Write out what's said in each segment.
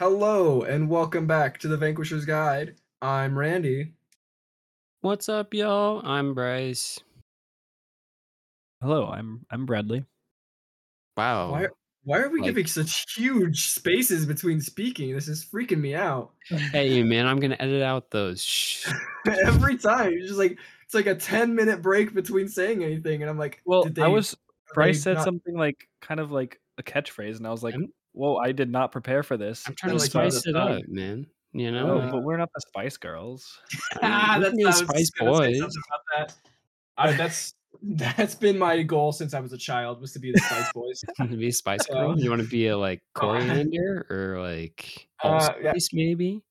Hello and welcome back to the Vanquisher's Guide. I'm Randy. What's up, y'all? I'm Bryce. Hello, I'm I'm Bradley. Wow. Why why are we Like- giving such huge spaces between speaking? This is freaking me out. Hey, man, I'm gonna edit out those. Shh. Every time, it's just like it's like a 10 minute break between saying anything, and I'm like, Well, did I was Bryce said not- something like kind of like a catchphrase, and I was like, I'm- "Whoa, I did not prepare for this." I'm trying to like spice it up, man. You Oh, know, Uh, but we're not the Spice Girls. Ah, that's can be I the Spice just gonna say Boys. that. I, that's that's been my goal since I was a child was to be the Spice Boys. to be Spice Girl. You want to be a like coriander or like Uh, yeah. maybe?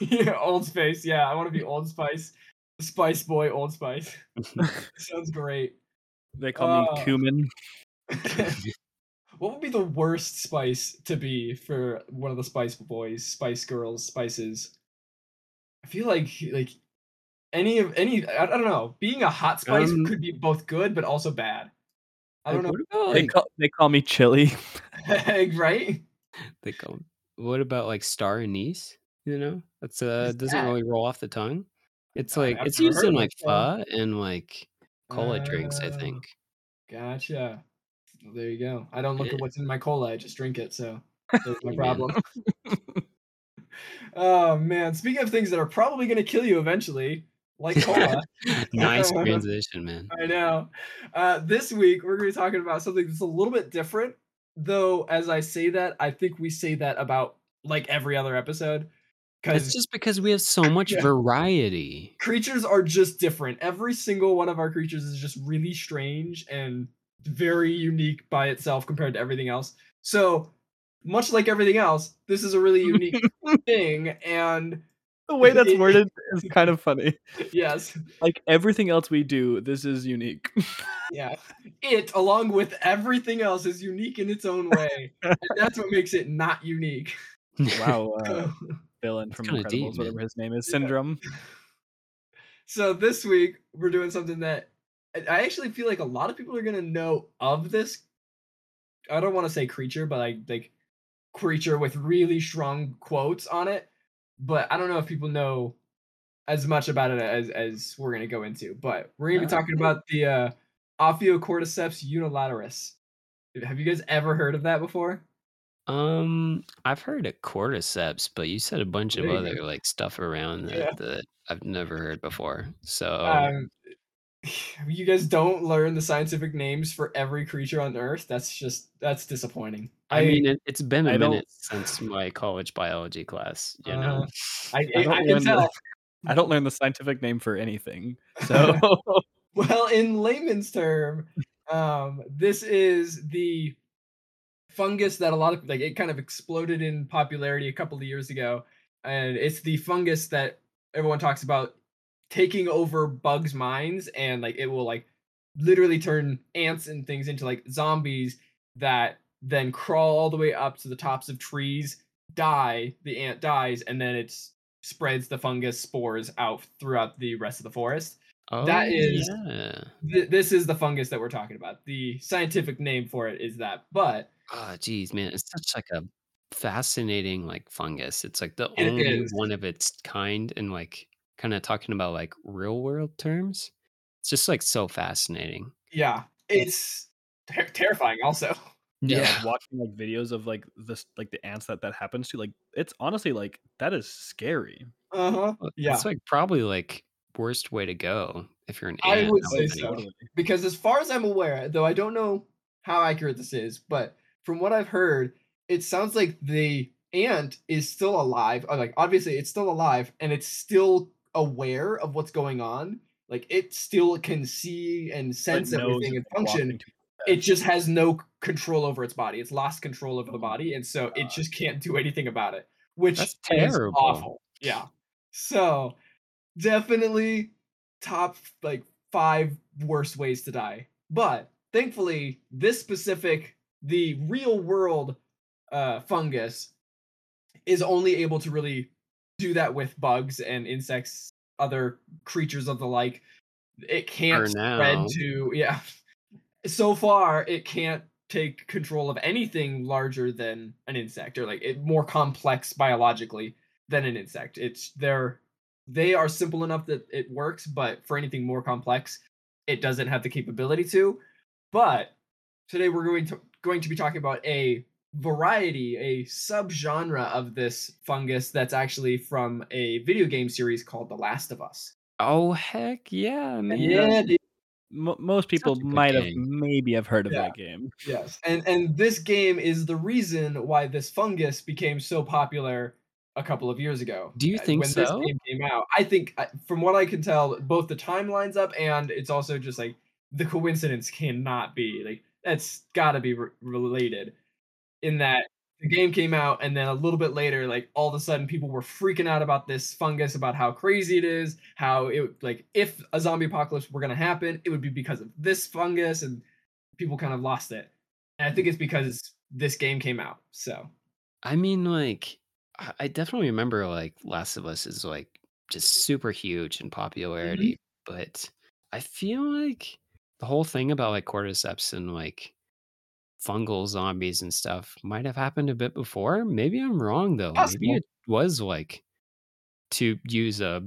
yeah, Old Spice. Yeah, I want to be Old Spice, Spice Boy, Old Spice. Sounds great. They call Uh, me cumin. What would be the worst spice to be for one of the Spice Boys, Spice Girls, spices? I feel like like any of any I, I don't know. Being a hot spice Um, could be both good but also bad. I don't Like, know, What They like call they call me chili. right? they call? What about like star anise? You know, that's uh What's doesn't that? really roll off the tongue. It's Uh, like I've it's never used in like it, pho and like cola drinks. I Oh, think. Gotcha. Well, there you go. I don't look Yeah. at what's in my cola. I just drink it. So there's my problem. oh man! Speaking of things that are probably going to kill you eventually, like cola. nice transition, man. I know. Uh, this week we're going to be talking about something that's a little bit different. Though, as I say that, I think we say that about like every other episode It's just because we have so much Yeah. variety. creatures are just different. Every single one of our creatures is just really strange and very unique by itself compared to everything else. So, much like everything else, this is a really unique thing. And The way that's worded is kind of funny. yes, Like everything else we do, this is unique. yeah, it, along with everything else, is unique in its own way. and that's what makes it not unique. wow, uh, villain from kinda Incredibles, deep, whatever his name is, Yeah. Syndrome. so, this week we're doing something that I- actually feel like a lot of people are going to know of this. I don't want to say creature, but like, like creature with really strong quotes on it. But I don't know if people know as much about it as as we're gonna go into. But we're gonna be talking about the uh, Ophiocordyceps unilateralis. Have you guys ever heard of that before? Um, I've heard of cordyceps, but you said a bunch of other go. like stuff around that Yeah. that I've never heard before. So Um, you guys don't learn the scientific names for every creature on Earth. That's just that's disappointing. I mean, it, it's been a I don't- minute since my college biology class. You know, I, I I, don't I can learn the- I don't learn the scientific name for anything. So Well, in layman's term, um, this is the fungus that a lot of like it kind of exploded in popularity a couple of years ago, and it's the fungus that everyone talks about taking over bugs' minds, and like it will like literally turn ants and things into like zombies that then crawl all the way up to the tops of trees, die, the ant dies, and then it spreads the fungus spores out throughout the rest of the forest oh, that is- yeah. th- this is the fungus that we're talking about. The scientific name for it is that, but Oh, geez, man, it's such like a fascinating like fungus. It's like the only is. one of its kind, and like kind of talking about like real world terms. It's just like so fascinating. yeah, it's ter- terrifying. Also, yeah, like, watching like videos of like this like the ants that that happens to like it's honestly like that is scary uh huh. Yeah, It's like probably like worst way to go if you're an I ant. would would say so. because as far as I'm aware, though I don't know how accurate this is, but from what I've heard, it sounds like the ant is still alive. Like obviously, it's still alive and it's still aware of what's going on. Like it still can see and sense everything and function. it just has no control over its body. It's lost control over the Oh body, and so it just can't do anything about it, which That's is terrible. awful. Yeah. So definitely top like five worst ways to die. But thankfully, this specific, the real world uh, fungus, is only able to really do that with bugs and insects, other creatures of the like. It can't spread to yeah. So far, it can't take control of anything larger than an insect or like it more complex biologically than an insect. It's they're they are simple enough that it works, but for anything more complex, it doesn't have the capability to. But today we're going to going to be talking about a variety, a subgenre of this fungus that's actually from a video game series called The Last of Us. Oh heck yeah, man! Yeah, dude. Mo most people Such a good might have maybe have heard of Yeah. that game. Yes, and and this game is the reason why this fungus became so popular a couple of years ago. Do you Uh, think when this so? game came out? I think, uh, from what I can tell, both the timelines up and it's also just like the coincidence cannot be like that's got to be re- related. In that the game came out and then a little bit later, like all of a sudden people were freaking out about this fungus, about how crazy it is, how it like if a zombie apocalypse were gonna happen, it would be because of this fungus, and people kind of lost it. And I think it's because this game came out. So I mean, like, I I definitely remember like Last of Us is like just super huge in mm-hmm. popularity, but I feel like the whole thing about like cordyceps and like fungal zombies and stuff might have happened a bit before. Maybe I'm wrong though. Maybe it was like to use a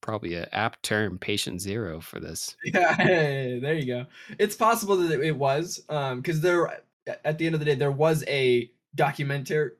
probably a apt term, patient zero for this. yeah, hey, there you go. It's possible that it was, um, because there at the end of the day there was a documentary.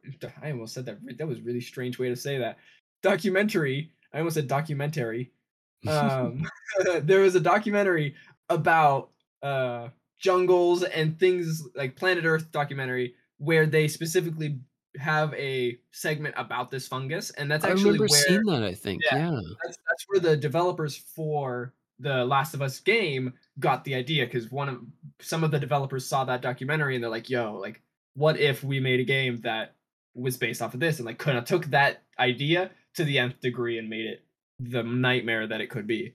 I almost said that. That was a really strange way to say that. Documentary. I almost said documentary. Um, there was a documentary about uh jungles and things like planet Earth documentary where they specifically have a segment about this fungus, and that's I actually remember where seeing that. I think, Yeah. yeah. that's that's where the developers for the Last of Us game got the idea because one of some of the developers saw that documentary and they're like, "Yo, like, what if we made a game that was based off of this?" And like, kind of took that idea to the nth degree and made it the nightmare that it could be.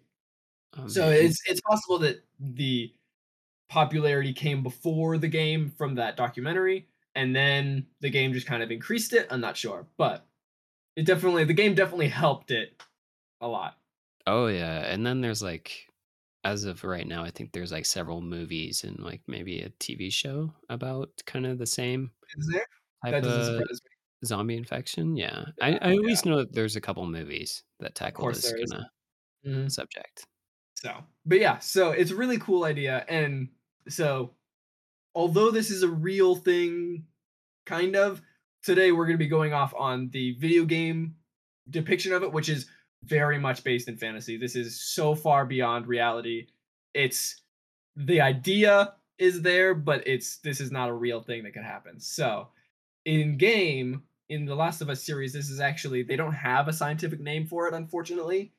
Oh, So man. it's it's possible that the popularity came before the game from that documentary, and then the game just kind of increased it. I'm not sure, but it definitely the game definitely helped it a lot. Oh yeah, and then there's like as of right now, I think there's like several movies and like maybe a TV show about kind of the same Is there? type That doesn't of surprise me. zombie infection. Yeah. I, Yeah, I at least know that there's a couple movies that tackle this kind of mm-hmm. subject. So, but yeah, so it's a really cool idea, and so although this is a real thing, kind of today we're going to be going off on the video game depiction of it, which is very much based in fantasy. This is so far beyond reality. It's the idea is there, but it's this is not a real thing that could happen. So, in game in the Last of Us series, this is actually they don't have a scientific name for it, unfortunately,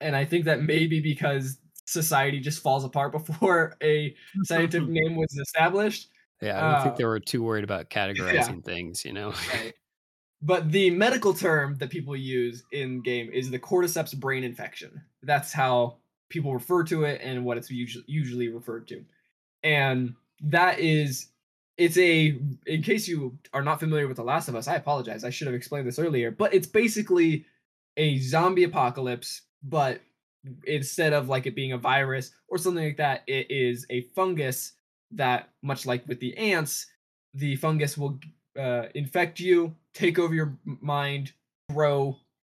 and I think that maybe because society just falls apart before a scientific name was established. Yeah, I don't think Uh, they were too worried about categorizing things, you know. Right. But the medical term that people use in game is the cordyceps brain infection. That's how people refer to it and what it's usually usually referred to. And that is it's a in case you are not familiar with The Last of Us, I apologize. I should have explained this earlier, but it's basically a zombie apocalypse, but instead of like it being a virus or something like that, it is a fungus that much like with the ants, the fungus will uh, infect you, take over your mind, grow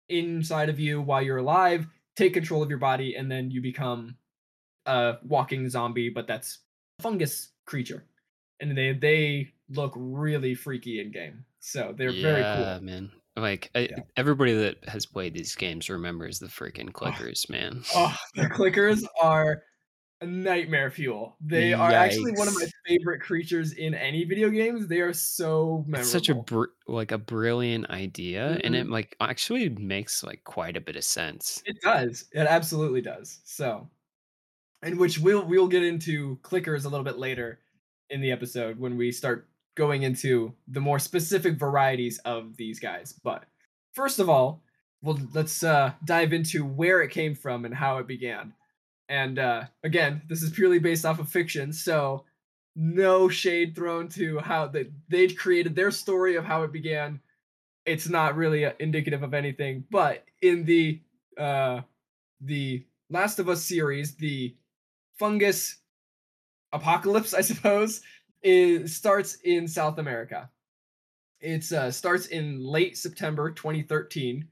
inside of you while you're alive, take control of your body, and then you become a walking zombie, but that's a fungus creature. And they they look really freaky in game. So they're very yeah, cool. man. Like I, Yeah. everybody that has played these games remembers the freaking clickers, man. Oh, the clickers are a nightmare fuel. They are actually one of my favorite creatures in any video games. They are so memorable. It's such a br- like a brilliant idea, and Mhm. it like actually makes like quite a bit of sense. It does. It absolutely does. So, and which we'll we'll get into clickers a little bit later in the episode when we start going into the more specific varieties of these guys. But first of all, well, let's uh, dive into where it came from and how it began. And uh, again, this is purely based off of fiction, so no shade thrown to how they they created their story of how it began. It's not really uh, indicative of anything, but in the uh, the Last of Us series, the fungus apocalypse, I suppose, it starts in South America. It uh, starts in late September 2013.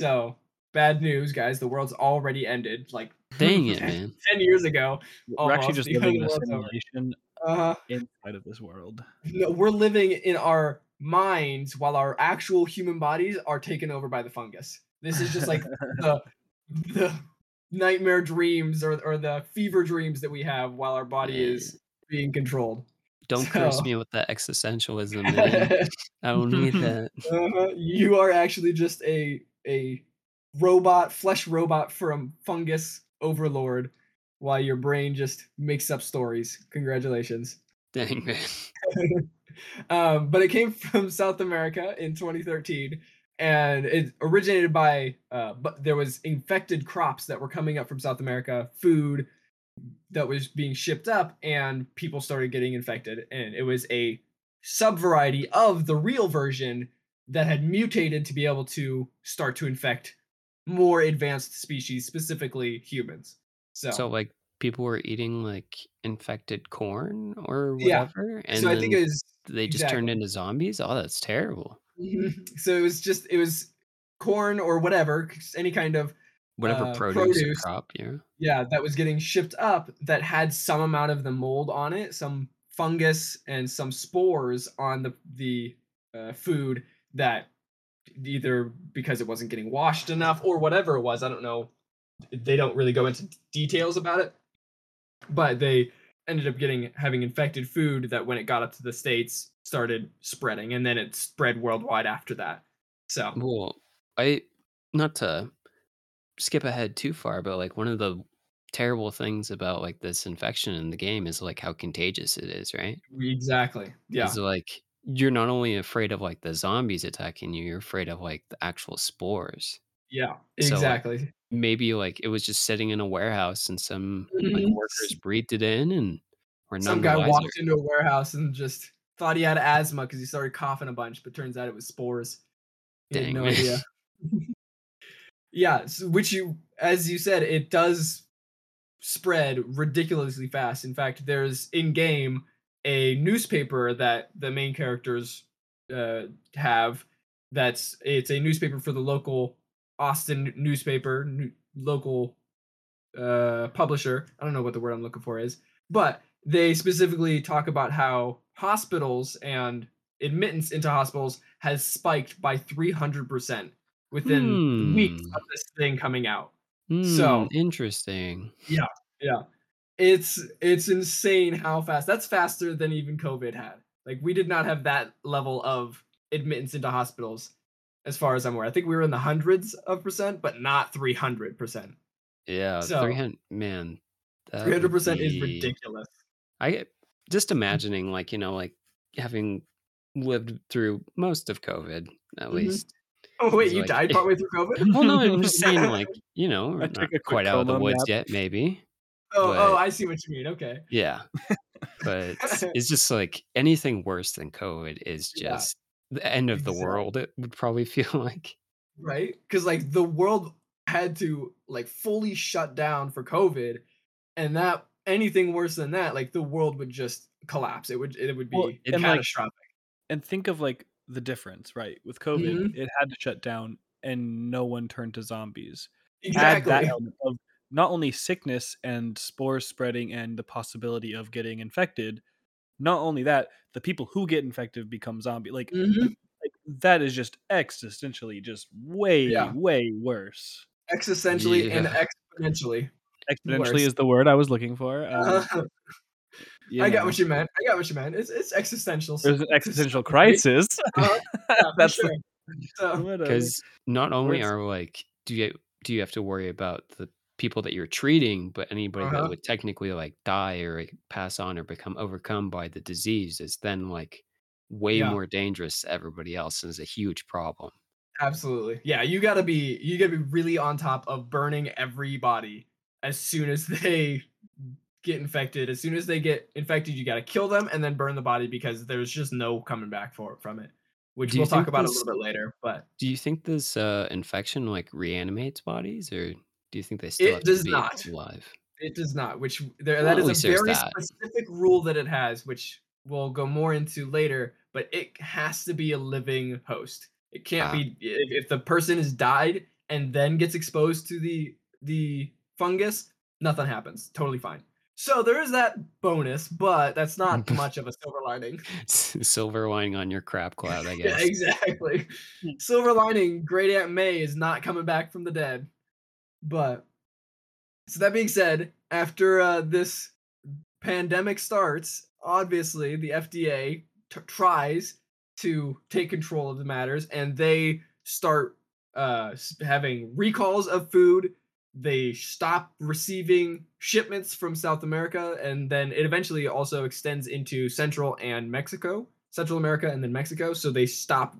So bad news, guys. The world's already ended. Like Dang it, man. 10 years ago. We're actually just because living in a the world's over. simulation Uh-huh. inside of this world. No, we're living in our minds while our actual human bodies are taken over by the fungus. This is just like the the nightmare dreams or, or the fever dreams that we have while our body is being controlled. Don't curse me with that existentialism, man. I don't need that. Uh-huh. You are actually just a a robot, flesh robot from fungus overlord, while your brain just makes up stories. Congratulations. Dang, man. um, but it came from South America in 2013, and it originated by. Uh, but there was infected crops that were coming up from South America, food that was being shipped up, and people started getting infected, and it was a sub variety of the real version that had mutated to be able to start to infect more advanced species, specifically humans. So, So, like, people were eating like infected corn or Yeah. whatever, and so I think it was they just turned into zombies. Oh, that's terrible. Mhm. so it was just it was corn or whatever, any kind of Whatever Uh, produce, produce. crop, yeah. yeah that was getting shipped up that had some amount of the mold on it, some fungus and some spores on the the uh, food that either because it wasn't getting washed enough or whatever it was, I don't know. They don't really go into details about it, but they ended up getting having infected food that when it got up to the states started spreading and then it spread worldwide after that. So Well, I not to skip ahead too far, but like one of the terrible things about like this infection in the game is like how contagious it is, right? exactly. Yeah. Is like you're not only afraid of like the zombies attacking you, you're afraid of like the actual spores. Yeah, So, like, exactly. Maybe like it was just sitting in a warehouse and some like Mhm. workers breathed it in and were Some guy wiser. walked into a warehouse and just thought he had asthma because he started coughing a bunch, but turns out it was spores. He had Dang, no man. idea. yeah, which you, as you said, it does spread ridiculously fast. In fact, there's in game a newspaper that the main characters uh, have. That's it's a newspaper for the local Austin newspaper, local uh, publisher. I don't know what the word I'm looking for is, but they specifically talk about how hospitals and admittance into hospitals has spiked by 300% within weeks Hmm. of this thing coming out. So- Hmm, interesting. Yeah. Yeah. It's it's insane how fast. That's faster than even COVID had. Like we did not have that level of admittance into hospitals as far as I'm aware. I think we were in the hundreds of percent, but not 300%. Yeah, So- 300 man. 300% is ridiculous. I just imagining like, you know, like having lived through most of COVID at Mhm. least. Oh wait, you like- died partway through COVID? Well, no, I'm just saying like, you know, we're not quite out of the woods nap. yet maybe. Oh, oh, I see what you mean. Okay. Yeah. But it's just like anything worse than COVID is Yeah, just the end of the world. It would probably feel like. Right? Because like the world had to like fully shut down for COVID, and that anything worse than that, like the world would just collapse. It would it would be Well, and, like, catastrophic. And think of like the difference, right? With COVID, Mhm. it had to shut down and no one turned to zombies. Add exactly. that element of not only sickness and spores spreading and the possibility of getting infected, not only that, the people who get infected become zombie. Like, Mhm. like that is just existentially just way, Yeah. way worse. Existentially and exponentially. Exponentially Worse. is the word I was looking for. Um, you I got what you meant. I got what you meant. It's it's existential. s- There's an existential crisis. Uh-huh. Yeah, for That's sure. So, Because not only are like, do you do you have to worry about the people that you're treating, but anybody Uh-huh. that would technically like die or pass on or become overcome by the disease is then like way Yeah. more dangerous to everybody else and is a huge problem. Absolutely. Yeah, you gotta be you gotta be really on top of burning everybody as soon as they get infected. As soon as they get infected, you gotta kill them and then burn the body because there's just no coming back for from it. Which we'll talk about this- a little bit later. But Do you think this uh, infection like reanimates bodies, or do you think they still It have does to not. alive? it does not, which there Well, that at is a very specific rule that it has, which we'll go more into later, but it has to be a living host. It can't Ah. be if, if the person has died and then gets exposed to the the fungus, nothing happens. Totally fine. So there is that bonus, but that's not much of a silver lining. Silver lining on your crap cloud, I guess. Yeah, exactly. Hmm. Silver lining, Great Aunt May is not coming back from the dead. But so that being said, after uh, this pandemic starts, obviously the FDA t- tries to take control of the matters, and they start uh, having recalls of food. They stop receiving shipments from South America, and then it eventually also extends into Central and Mexico, Central America, and then Mexico. So they stop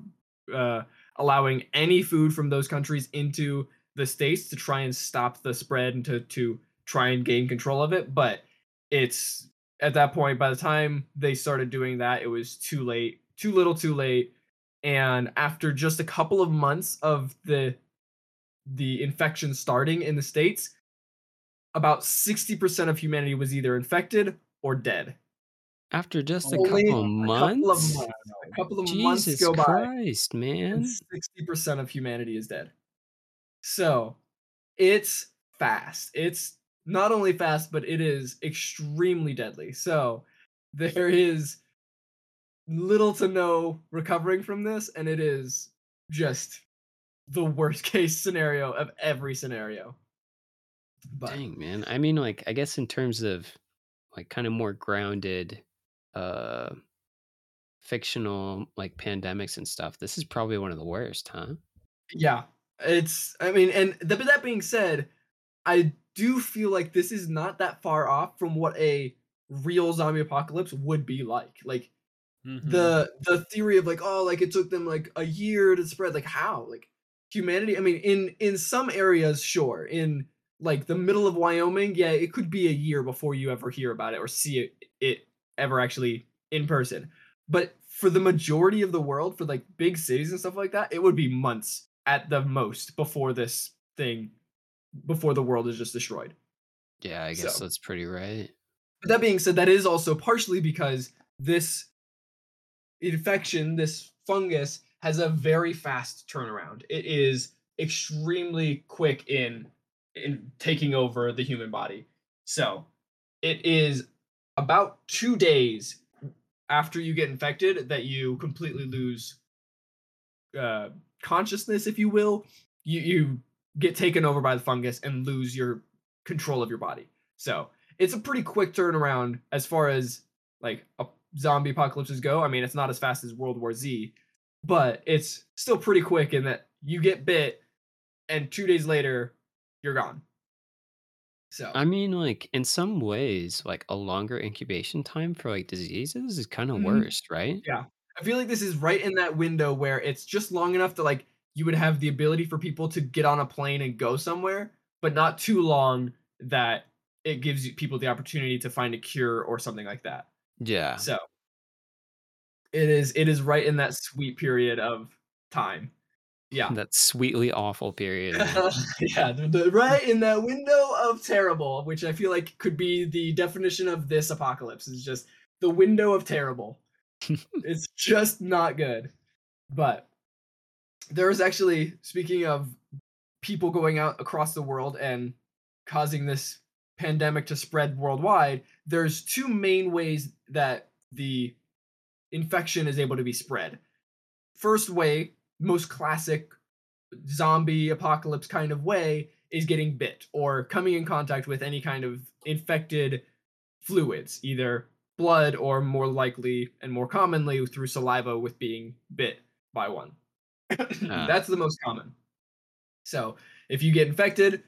uh, allowing any food from those countries into the states to try and stop the spread and to to try and gain control of it. But it's at that point, by the time they started doing that, it was too late, too little, too late. And after just a couple of months of the the infection starting in the states, about 60% of humanity was either infected or dead. After just a couple of a months? couple of months. A couple of months Jesus go by Christ, and man. 60% of humanity is dead. So it's fast. It's not only fast, but it is extremely deadly. So there is little to no recovering from this, and it is just the worst case scenario of every scenario. But Dang, man. I mean, like, I guess in terms of like kind of more grounded, uh, fictional like pandemics and stuff, this is probably one of the worst, huh? yeah, it's, I mean, and th- but that being said, I do feel like this is not that far off from what a real zombie apocalypse would be like. Like, Mhm. the the theory of like oh like it took them like a year to spread like how like humanity i mean in in some areas sure in like the middle of wyoming yeah it could be a year before you ever hear about it or see it, it ever actually in person but for the majority of the world for like big cities and stuff like that it would be months at the most before this thing before the world is just destroyed Yeah, I guess So- that's pretty right. but that being said, that is also partially because this infection, this fungus, has a very fast turnaround. It is extremely quick in in taking over the human body. So it is about two days after you get infected that you completely lose uh, consciousness, if you will. You you get taken over by the fungus and lose your control of your body. So it's a pretty quick turnaround as far as like a zombie apocalypses go. I mean, it's not as fast as World War Z, but it's still pretty quick in that you get bit and two days later you're gone. So I mean, like in some ways, like a longer incubation time for like diseases is kind of Mhm. worse, right? yeah, I feel like this is right in that window where it's just long enough that like you would have the ability for people to get on a plane and go somewhere, but not too long that it gives you people the opportunity to find a cure or something like that. Yeah. So it is it is right in that sweet period of time. Yeah. That sweetly awful period. yeah, the, the- right in that window of terrible, which I feel like could be the definition of this apocalypse is just the window of terrible. it's just not good. But there is actually speaking of people going out across the world and causing this pandemic to spread worldwide, there's two main ways that the infection is able to be spread. First way, most classic zombie apocalypse kind of way is getting bit or coming in contact with any kind of infected fluids, either blood or more likely and more commonly through saliva with being bit by one. Ah. That's the most common. So if you get infected,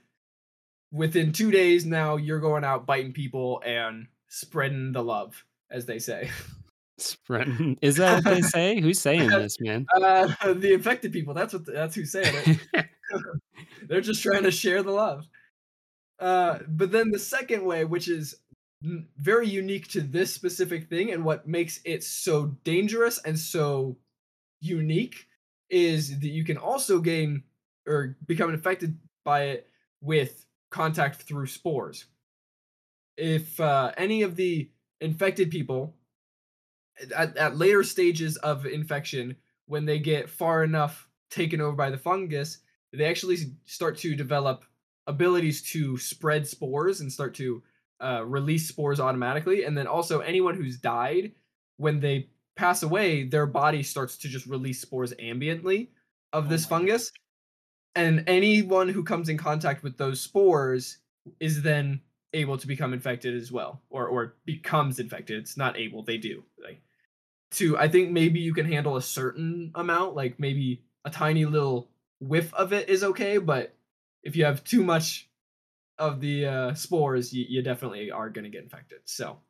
within two days now you're going out biting people and spreading the love, as they say. Spreading- Is that what they say? Who's saying this, man? Uh, the infected people. That's what. That's who's saying it. They're just trying to share the love. Uh, but then the second way, which is very unique to this specific thing and what makes it so dangerous and so unique, is that you can also gain or become infected by it with contact through spores. If uh, any of the infected people at, at later stages of infection, when they get far enough taken over by the fungus, they actually start to develop abilities to spread spores and start to uh, release spores automatically. And then also anyone who's died, when they pass away, their body starts to just release spores ambiently of Oh this my fungus. And anyone who comes in contact with those spores is then able to become infected as well, or or becomes infected. It's not able; they do. Like to, I think maybe you can handle a certain amount, like maybe a tiny little whiff of it is okay, but if you have too much of the uh, spores, you, you definitely are going to get infected. So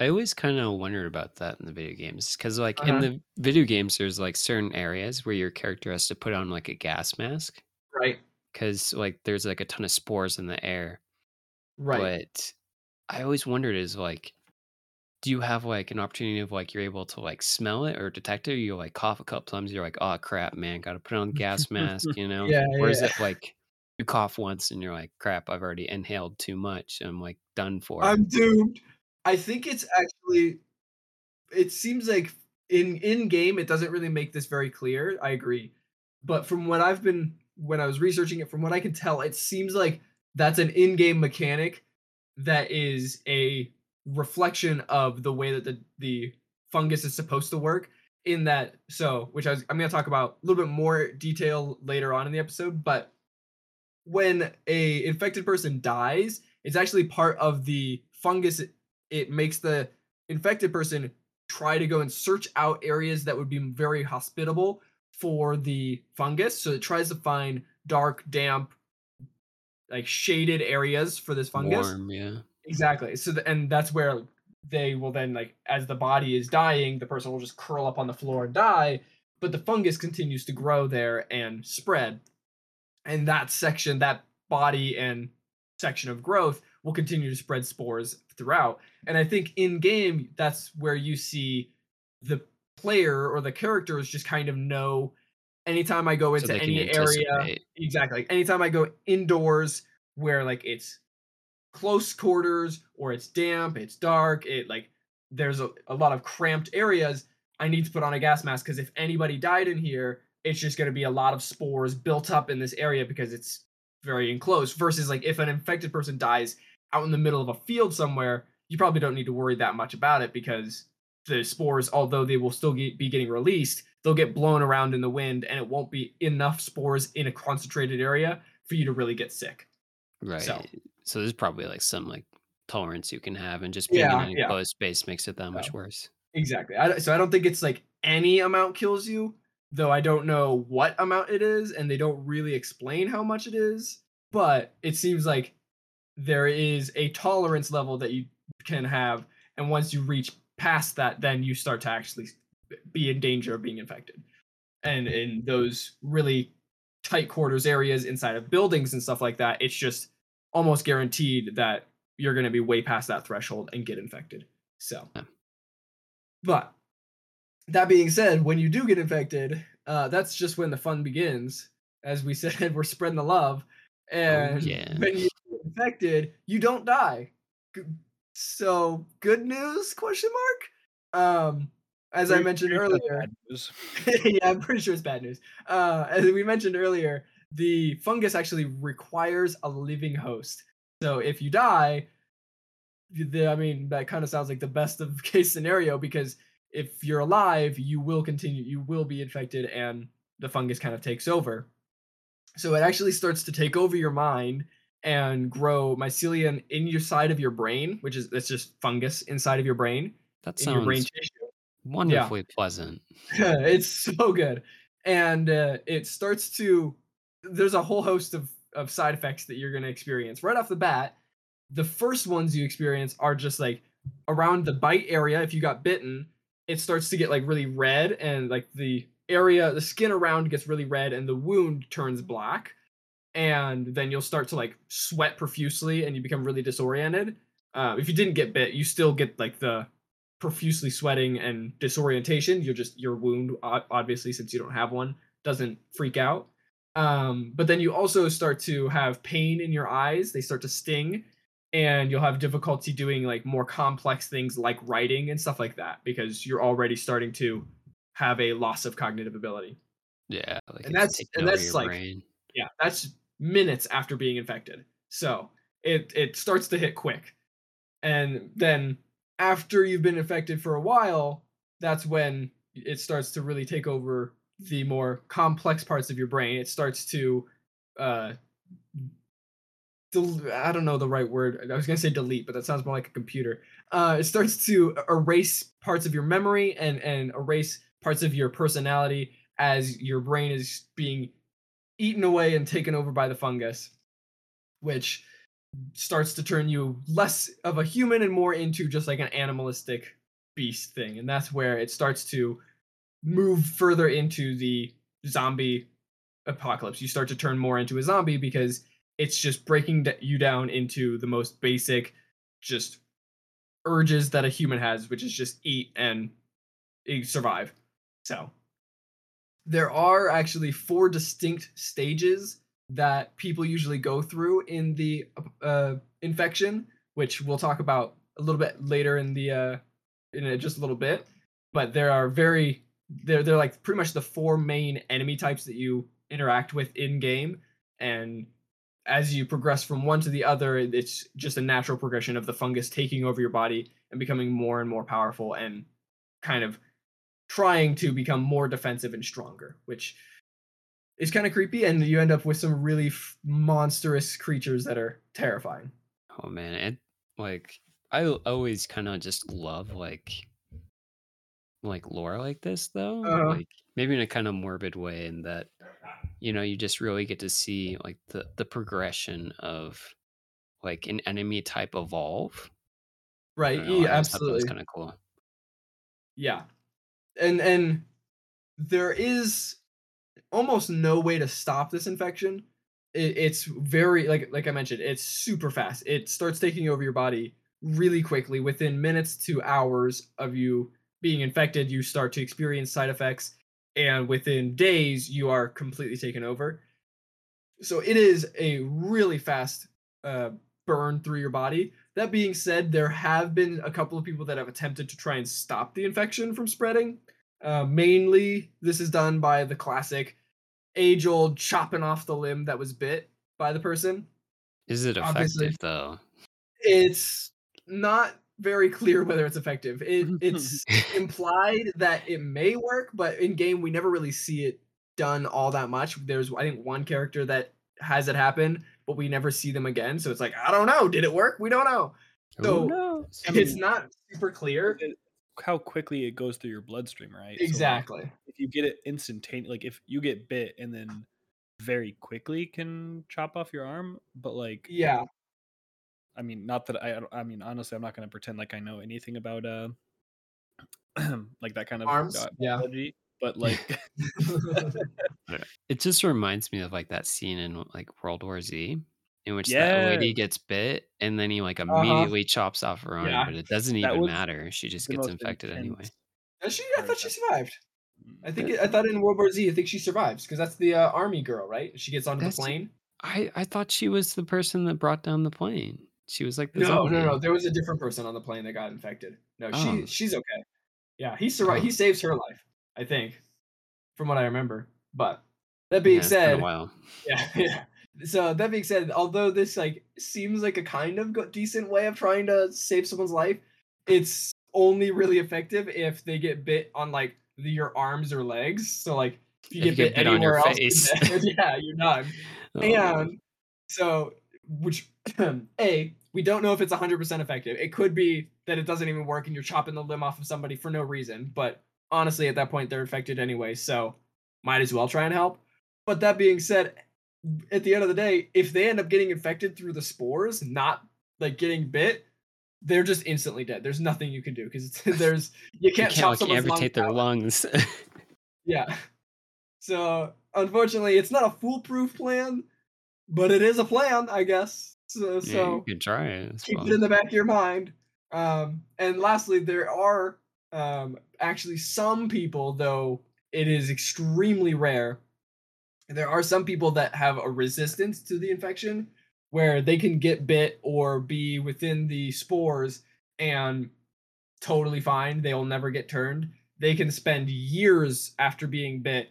I always kind of wondered about that in the video games because, like, Uh-huh. in the video games, there's like certain areas where your character has to put on like a gas mask right, because, like, there's like a ton of spores in the air. Right. But I always wondered is like, do you have like an opportunity of like you're able to like smell it or detect it? Or you like cough a couple times, you're like, oh crap, man, got to put on gas mask, you know? Yeah, Or is it like you cough once and you're like, crap, I've already inhaled too much. I'm like done for. I'm doomed. I think it's actually. It seems like in in game it doesn't really make this very clear. I agree, but from what I've been when I was researching it, from what I can tell, it seems like that's an in-game mechanic that is a reflection of the way that the the fungus is supposed to work. In that, so which I was, I'm going to talk about a little bit more detail later on in the episode, but when a infected person dies, it's actually part of the fungus. It, it makes the infected person try to go and search out areas that would be very hospitable for the fungus. So it tries to find dark, damp, like shaded areas for this fungus. Warm, yeah. Exactly. So the, and that's where they will then like as the body is dying, the person will just curl up on the floor and die, but the fungus continues to grow there and spread. And that section, that body and section of growth will continue to spread spores throughout. And I think in game that's where you see the player or the characters just kind of know anytime I go into can any area exactly like anytime i go indoors where like it's close quarters or it's damp it's dark it like there's a, a lot of cramped areas i need to put on a gas mask because if anybody died in here it's just going to be a lot of spores built up in this area because it's very enclosed versus like if an infected person dies out in the middle of a field somewhere you probably don't need to worry that much about it because the spores although they will still get, be getting released they'll get blown around in the wind and it won't be enough spores in a concentrated area for you to really get sick Right. So- So, there's probably like some like tolerance you can have, and just being in Yeah, an yeah. enclosed space makes it that much worse. exactly I, so i don't think it's like any amount kills you though i don't know what amount it is and they don't really explain how much it is but it seems like there is a tolerance level that you can have and once you reach past that then you start to actually be in danger of being infected. And in those really tight quarters areas inside of buildings and stuff like that it's just almost guaranteed that you're going to be way past that threshold and get infected so. Yeah. but that being said when you do get infected uh, that's just when the fun begins. As we said we're spreading the love. And Oh, yeah. when you get infected you don't die. So good news question mark? Um as i mentioned pretty earlier yeah, I'm pretty sure it's bad news. Uh, as we mentioned earlier, the fungus actually requires a living host. So if you die, the, I mean, that kind of sounds like the best of case scenario because if you're alive, you will continue, you will be infected, and the fungus kind of takes over. So it actually starts to take over your mind and grow mycelium in your side of your brain, which is it's just fungus inside of your brain, That your brain wonderfully pleasant. it's so good. And uh, it starts to there's a whole host of of side effects that you're going to experience. Right off the bat the first ones you experience are just like around the bite area if you got bitten it starts to get like really red and like the area the skin around gets really red and the wound turns black and then you'll start to like sweat profusely and you become really disoriented. Uh, if you didn't get bit you still get like the profusely sweating and disorientation you're just your wound obviously since you don't have one doesn't freak out um, but then you also start to have pain in your eyes they start to sting and you'll have difficulty doing like more complex things like writing and stuff like that because you're already starting to have a loss of cognitive ability. Yeah, like And that's- and that's, like, brain. Yeah, that's minutes after being infected. So it it starts to hit quick. And then after you've been infected for a while, that's when it starts to really take over the more complex parts of your brain. It starts to uh del- I don't know the right word. I was gonna say delete, but that sounds more like a computer. Uh, it starts to erase parts of your memory and and erase parts of your personality as your brain is being eaten away and taken over by the fungus, which starts to turn you less of a human and more into just like an animalistic beast thing. And that's where it starts to move further into the zombie apocalypse. You start to turn more into a zombie because it's just breaking you down into the most basic just urges that a human has, which is just eat and eh, survive. So there are actually four distinct stages that people usually go through in the uh, infection, which we'll talk about a little bit later in the uh, in just a little bit. But there are very they're they're like pretty much the four main enemy types that you interact with in game, and as you progress from one to the other, it's just a natural progression of the fungus taking over your body and becoming more and more powerful and kind of trying to become more defensive and stronger, which is kind of creepy. And you end up with some really f- monstrous creatures that are terrifying. Oh man, it like I always kind of just love like like lore like this though. Uh-huh. Like maybe in a kind of morbid way in that you know, you just really get to see like the the progression of like an enemy type evolve. Right? know, Yeah, I just thought that was absolutely. kind of cool. Yeah. And and there is almost no way to stop this infection. It, it's very like like I mentioned, it's super fast. It starts taking over your body really quickly within minutes to hours of you being infected, you start to experience side effects and within days you are completely taken over. So it is a really fast uh, burn through your body. That being said, there have been a couple of people that have attempted to try and stop the infection from spreading. Uh, mainly, this is done by the classic age old chopping off the limb that was bit by the person. Is it Obviously. effective though? It's not very clear whether it's effective. It, it's implied that it may work, but in game, we never really see it done all that much. There's, I think, one character that has it happen, but we never see them again. So it's like, I don't know. Did it work? We don't know. So, Who knows? I it's not super clear. It- how quickly it goes through your bloodstream, right? So, like, Exactly. if you get it instantaneous, like if you get bit and then very quickly can chop off your arm, but like Yeah. I mean, not that I, I mean, honestly, I'm not going to pretend like I know anything about uh, like that kind of Arms? uh, Yeah. biology, but like, It just reminds me of like that scene in like World War Z in which that lady gets bit and then he like immediately chops off her arm, Yeah. but it doesn't That even matter. She just gets most infected anyway. Does she? I thought she survived. I think I thought in World War Z, I think she survives because that's the uh, army girl, right? She gets onto That's- the plane. I I thought she was the person that brought down the plane. She was like the No, zombie. no, no. There was a different person on the plane that got infected. No, she Oh. she's okay. Yeah, he survived. Oh. He saves her life, I think, from what I remember. But that Yeah, being it's been said, a while. yeah, yeah. So that being said, although this like seems like a kind of go- decent way of trying to save someone's life, it's only really effective if they get bit on like the, your arms or legs. So like if you If get you bit get bit on your anywhere else, dead. yeah, you're done. Oh. And so, which a we don't know if it's 100% effective. It could be that it doesn't even work and you're chopping the limb off of somebody for no reason. But honestly, at that point, they're infected anyway, so might as well try and help. But that being said, at the end of the day, if they end up getting infected through the spores, not like getting bit, they're just instantly dead. There's nothing you can do because there's you you can't, can't chop like someone's lungs amputate their out. lungs. Yeah. So unfortunately, it's not a foolproof plan, but it is a plan, I guess. So, yeah, so you could try it. keep well. it in the back of your mind. Um, and lastly, there are um, actually some people, though it is extremely rare. There are some people that have a resistance to the infection, where they can get bit or be within the spores and totally fine. They'll never get turned. They can spend years after being bit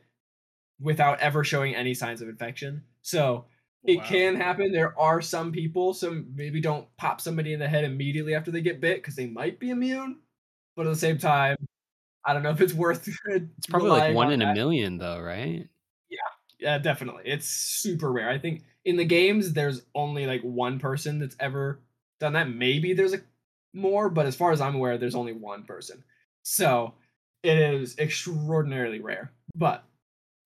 without ever showing any signs of infection. So oh, it Wow. can happen. There are some people, some maybe don't pop somebody in the head immediately after they get bit because they might be immune. But at the same time, I don't know if it's worth It's probably like one in a million, though, right? Yeah, definitely. It's super rare. I think in the games there's only like one person that's ever done that. Maybe there's a more, but as far as I'm aware, there's only one person. So it is extraordinarily rare. But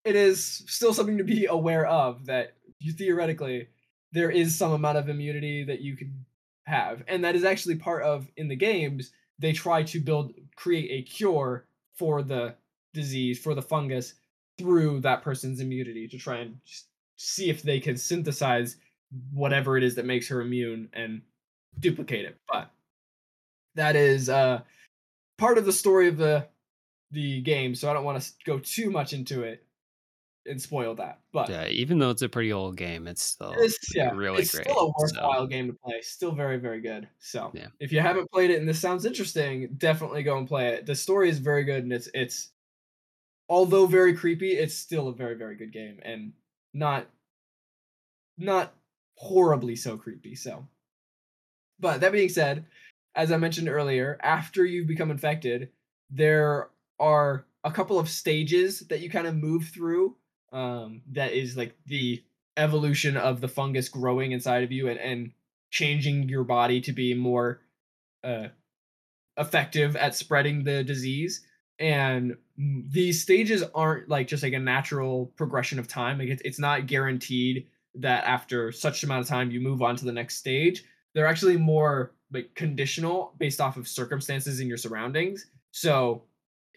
it is still something to be aware of that you theoretically there is some amount of immunity that you can have. And that is actually part of in the games, they try to build create a cure for the disease, for the fungus through that person's immunity to try and see if they can synthesize whatever it is that makes her immune and duplicate it. But that is uh part of the story of the the game, so I don't want to go too much into it and spoil that. But Yeah, even though it's a pretty old game, it's still it's yeah, really it's great. still a so- worthwhile game to play. Still very, very good. So Yeah. if you haven't played it and this sounds interesting, definitely go and play it. The story is very good and it's it's although very creepy, it's still a very, very good game and not not horribly so creepy. So but that being said, as I mentioned earlier, after you become infected, there are a couple of stages that you kind of move through. Um, that is like the evolution of the fungus growing inside of you and, and changing your body to be more uh, effective at spreading the disease. And these stages aren't like just like a natural progression of time. Like it's, it's not guaranteed that after such amount of time you move on to the next stage. They're actually more like conditional based off of circumstances in your surroundings. So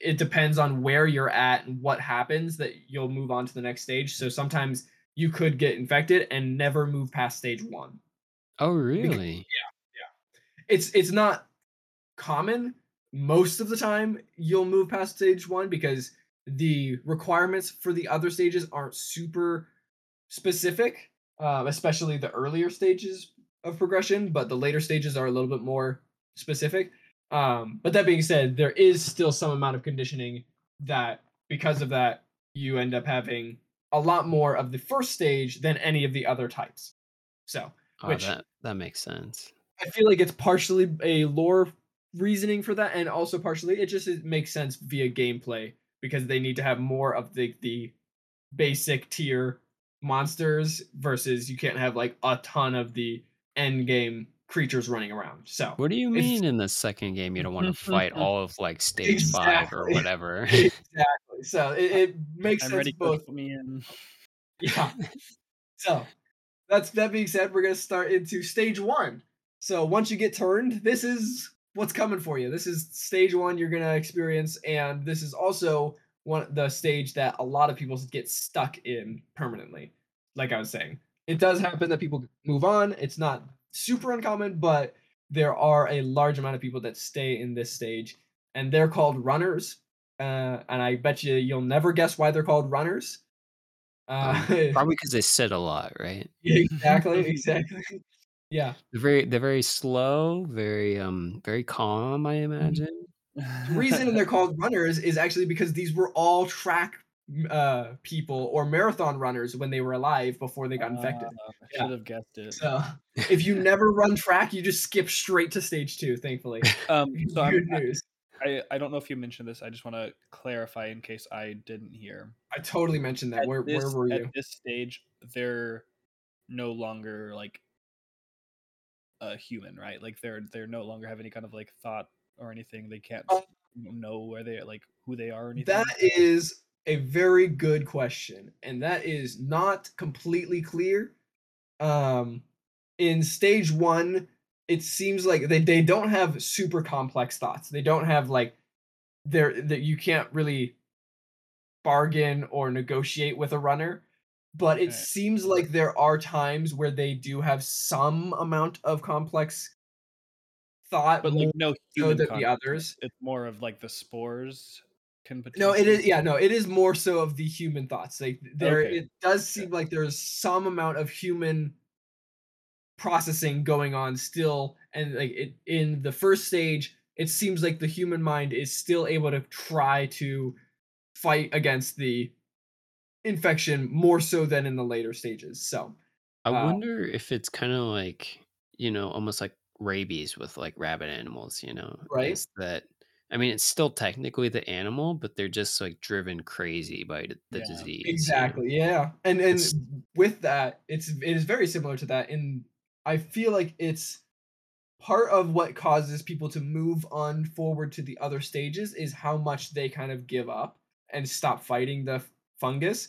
it depends on where you're at and what happens that you'll move on to the next stage. So sometimes you could get infected and never move past stage one. Oh, really? Yeah, yeah. It's it's not common. Most of the time you'll move past stage one because the requirements for the other stages aren't super specific, uh, especially the earlier stages of progression, but the later stages are a little bit more specific. Um, but that being said, there is still some amount of conditioning that because of that, you end up having a lot more of the first stage than any of the other types. So Oh, Which- that that makes sense. I feel like it's partially a lore reasoning for that, and also partially it just it makes sense via gameplay because they need to have more of the the basic tier monsters versus you can't have like a ton of the end game creatures running around. So What do you mean in the second game you don't want to fight all of like stage five or whatever? exactly. So it, it makes I'm sense both me in. Yeah. so that's that being said, we're gonna start into stage one. So once you get turned, this is what's coming for you. This is stage one you're gonna experience, and this is also one the stage that a lot of people get stuck in permanently. Like I was saying, it does happen that people move on. It's not super uncommon, but there are a large amount of people that stay in this stage, and they're called runners. Uh, and I bet you you'll never guess why they're called runners. Uh, Probably because they sit a lot, right? exactly, exactly. Yeah. They're very they're very slow, very um very calm, I imagine. The reason they're called runners is actually because these were all track uh people or marathon runners when they were alive before they got infected. Ah, I Yeah. should have guessed it. So if you never run track, you just skip straight to stage two, thankfully. Um, so I'm, Good news. I, I don't know if you mentioned this. I just want to clarify in case I didn't hear. I totally mentioned that. At Where this, where were you? At this stage, they're no longer like a human, right? Like they're they're no longer have any kind of like thought or anything. They can't Um, know where they are like who they are or anything. That is a very good question, and that is not completely clear. Um, in stage one, it seems like they, they don't have super complex thoughts. They don't have like there that you can't really bargain or negotiate with a runner. But it seems like there are times where they do have some amount of complex thought. but like no so human that the others It's more of like the spores can No, it is. Yeah, no, it is more so of the human thoughts. Like there, Okay. it does seem like there's some amount of human processing going on still and like it in the first stage it seems like the human mind is still able to try to fight against the infection more so than in the later stages so I uh, wonder if it's kind of like, you know, almost like rabies with like rabbit animals, you know, right is that I mean, it's still technically the animal, but they're just like driven crazy by the, Yeah. disease. you know? Exactly. Yeah. And and It's- with that, it's it is very similar to that. And I feel like it's part of what causes people to move on forward to the other stages is how much they kind of give up and stop fighting the fungus.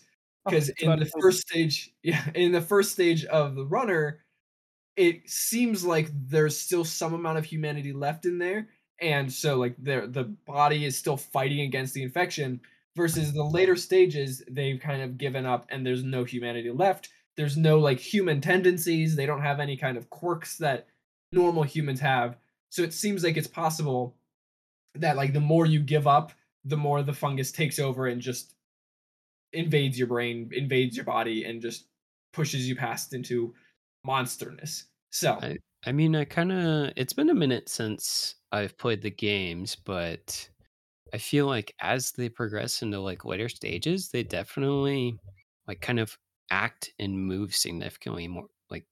Oh, Because it's in the first stage, yeah, in the first stage of the runner, it seems like there's still some amount of humanity left in there. And so like the the body is still fighting against the infection versus the later stages they've kind of given up and there's no humanity left there's no like human tendencies they don't have any kind of quirks that normal humans have so it seems like it's possible that like the more you give up the more the fungus takes over and just invades your brain invades your body and just pushes you past into monsterness so I I mean, I kind of it's been a minute since I've played the games, but I feel like as they progress into like later stages, they definitely like kind of act and move significantly more like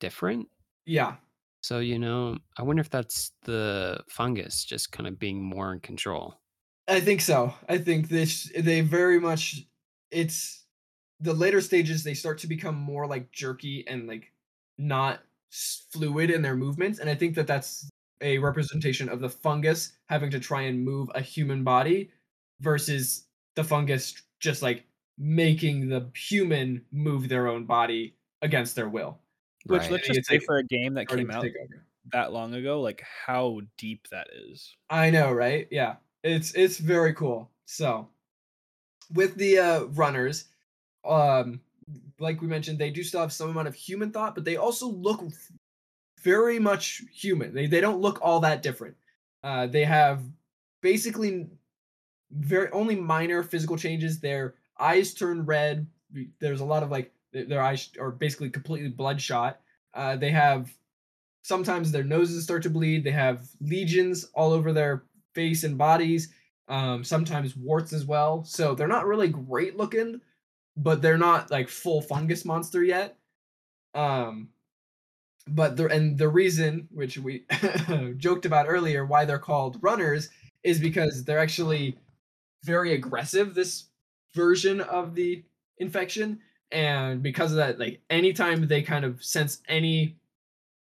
different. yeah So, you know, I wonder if that's the fungus just kind of being more in control. I think so. I think this they very much it's the later stages they start to become more like jerky and like not fluid in their movements and I think that that's a representation of the fungus having to try and move a human body versus the fungus just like making the human move their own body against their will. Which Right. let's just say like for a game that came out that long ago, like how deep that is. I know, right? Yeah. It's it's very cool. So with the uh runners, um like we mentioned, they do still have some amount of human thought, but they also look very much human. They they don't look all that different. Uh they have basically very only minor physical changes. Their eyes turn red. There's a lot of like their eyes are basically completely bloodshot. Uh, they have sometimes their noses start to bleed. They have legions all over their face and bodies. Um, sometimes warts as well. So they're not really great looking, but they're not like full fungus monster yet. Um, but the and the reason which we joked about earlier why they're called runners is because they're actually very aggressive this version of the infection and because of that like anytime they kind of sense any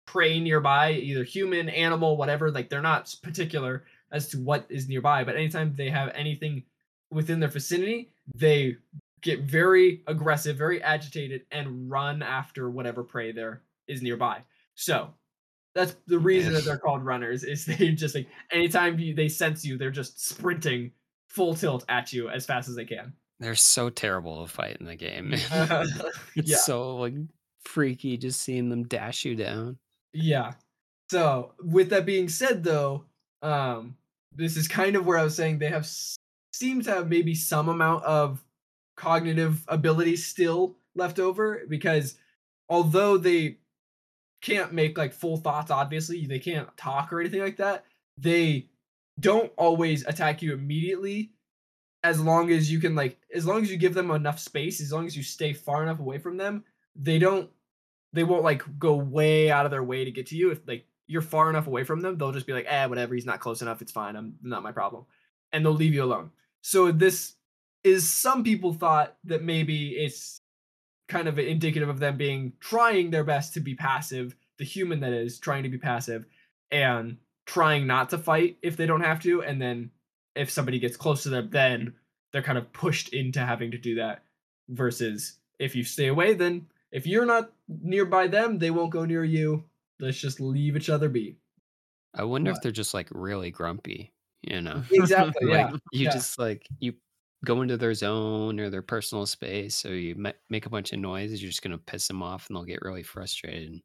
prey nearby either human animal whatever like they're not particular as to what is nearby but anytime they have anything within their vicinity they get very aggressive very agitated and run after whatever prey there is nearby so that's the reason that they're called runners is they just like anytime you, they sense you they're just sprinting full tilt at you as fast as they can They're so terrible to fight in the game. it's yeah so like freaky just seeing them dash you down. Yeah. So, with that being said, though, um, this is kind of where I was saying they have seem to have maybe some amount of cognitive ability still left over because although they can't make like full thoughts, obviously they can't talk or anything like that. They don't always attack you immediately as long as you can like as long as you give them enough space as long as you stay far enough away from them they don't they won't like go way out of their way to get to you if like you're far enough away from them they'll just be like eh whatever he's not close enough it's fine i'm not my problem and they'll leave you alone. So this is some people thought that maybe it's kind of indicative of them being trying their best to be passive the human that is trying to be passive and trying not to fight if they don't have to and then if somebody gets close to them then they're kind of pushed into having to do that versus if you stay away then if you're not nearby them they won't go near you let's just leave each other be I wonder if they're just like really grumpy, you know? exactly like yeah you yeah. just like you go into their zone or their personal space, so you make a bunch of noises. You're just gonna piss them off, and they'll get really frustrated.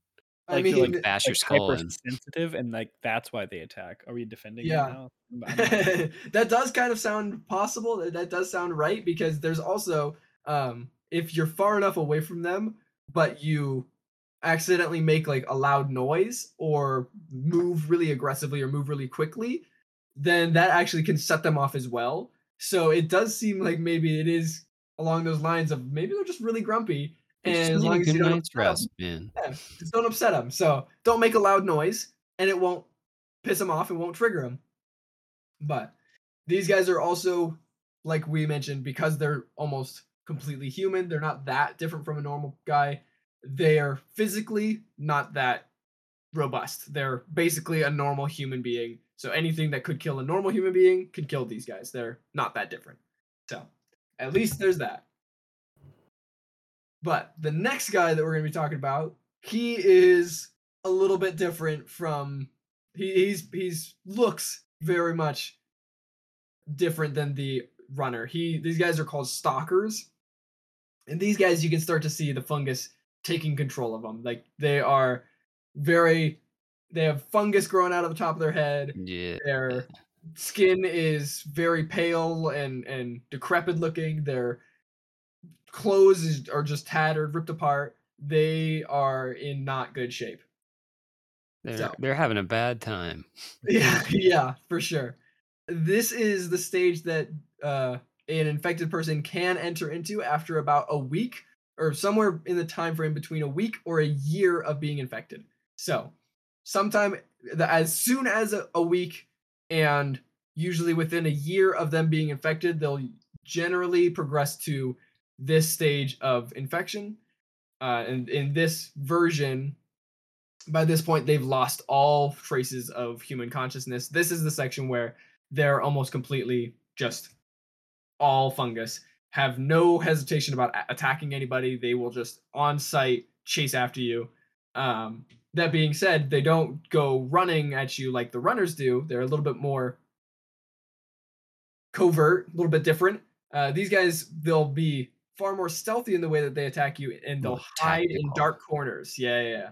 i Like, you're, mean Like bash your skull in. sensitive and like that's why they attack. Are we defending Yeah. them now? That does kind of sound possible. That, that does sound right because there's also um if you're far enough away from them, but you accidentally make like a loud noise or move really aggressively or move really quickly, then that actually can set them off as well. So it does seem like maybe it is along those lines of maybe they're just really grumpy. And as long as you don't upset rest, man. yeah, just don't upset them. So don't make a loud noise, and it won't piss them off and won't trigger them. But these guys are also, like we mentioned, because they're almost completely human. They're not that different from a normal guy. They are physically not that robust. They're basically a normal human being. So anything that could kill a normal human being could kill these guys. They're not that different. So at least there's that. But the next guy that we're going to be talking about, he is a little bit different from he, he's he's looks very much different than the runner. He these guys are called stalkers. And these guys you can start to see the fungus taking control of them. Like they are very they have fungus growing out of the top of their head Yeah. their skin is very pale and and decrepit looking their clothes is, are just tattered ripped apart they are in not good shape They're So- they're having a bad time. yeah yeah for sure this is the stage that uh an infected person can enter into after about a week or somewhere in the time frame between a week or a year of being infected. So sometime as soon as a, week and usually within a year of them being infected they'll generally progress to this stage of infection. Uh, and in this version by this point they've lost all traces of human consciousness. This is the section where they're almost completely just all fungus have no hesitation about attacking anybody. They will just on sight chase after you. Um, that being said they don't go running at you like the runners do. They're a little bit more covert a little bit different. Uh, these guys they'll be far more stealthy in the way that they attack you and they'll hide in dark corners. Yeah, yeah yeah.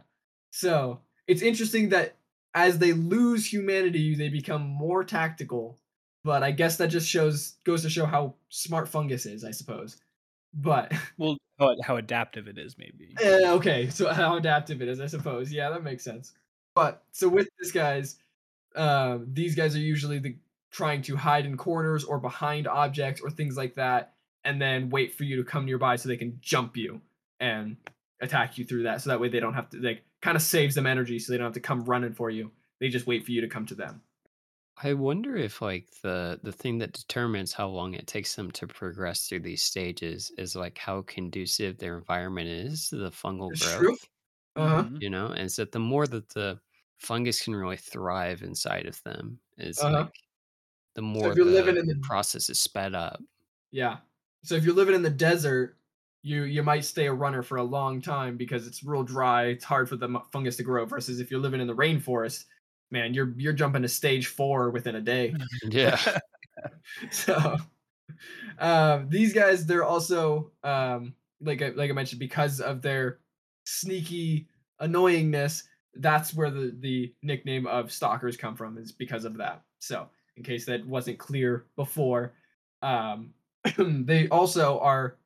So it's interesting that as they lose humanity they become more tactical but i guess that just shows goes to show how smart fungus is i suppose but Well, how, how adaptive it is, maybe. Eh, okay, so how adaptive it is, I suppose. Yeah, that makes sense. But so with this guys, uh, these guys are usually the trying to hide in corners or behind objects or things like that, and then wait for you to come nearby so they can jump you and attack you through that. So that way they don't have to like kind of saves them energy, so they don't have to come running for you. They just wait for you to come to them. I wonder if like the the thing that determines how long it takes them to progress through these stages is like how conducive their environment is to the fungal It's growth. true. Uh huh. Mhm. You know, and so the more that the fungus can really thrive inside of them is Uh-huh. like the more you're the living in the- process is sped up. Yeah. So if you're living in the desert, you you might stay a runner for a long time because it's real dry. It's hard for the fungus to grow. Versus if you're living in the rainforest, man, you're you're jumping to stage four within a day. Yeah. so um, these guys, they're also um, like I, like I mentioned, because of their sneaky annoyingness. That's where the the nickname of stalkers come from. Is because of that. So in case that wasn't clear before, um, they also are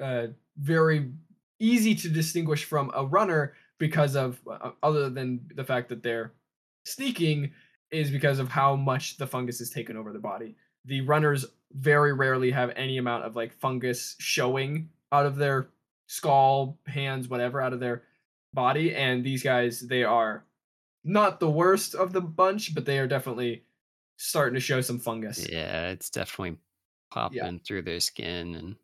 uh, very easy to distinguish from a runner because of uh, other than the fact that they're sneaking is because of how much the fungus has taken over the body. The runners very rarely have any amount of like fungus showing out of their skull, hands, whatever, out of their body. And these guys, they are not the worst of the bunch, but they are definitely starting to show some fungus. yeah, it's definitely popping through their skin and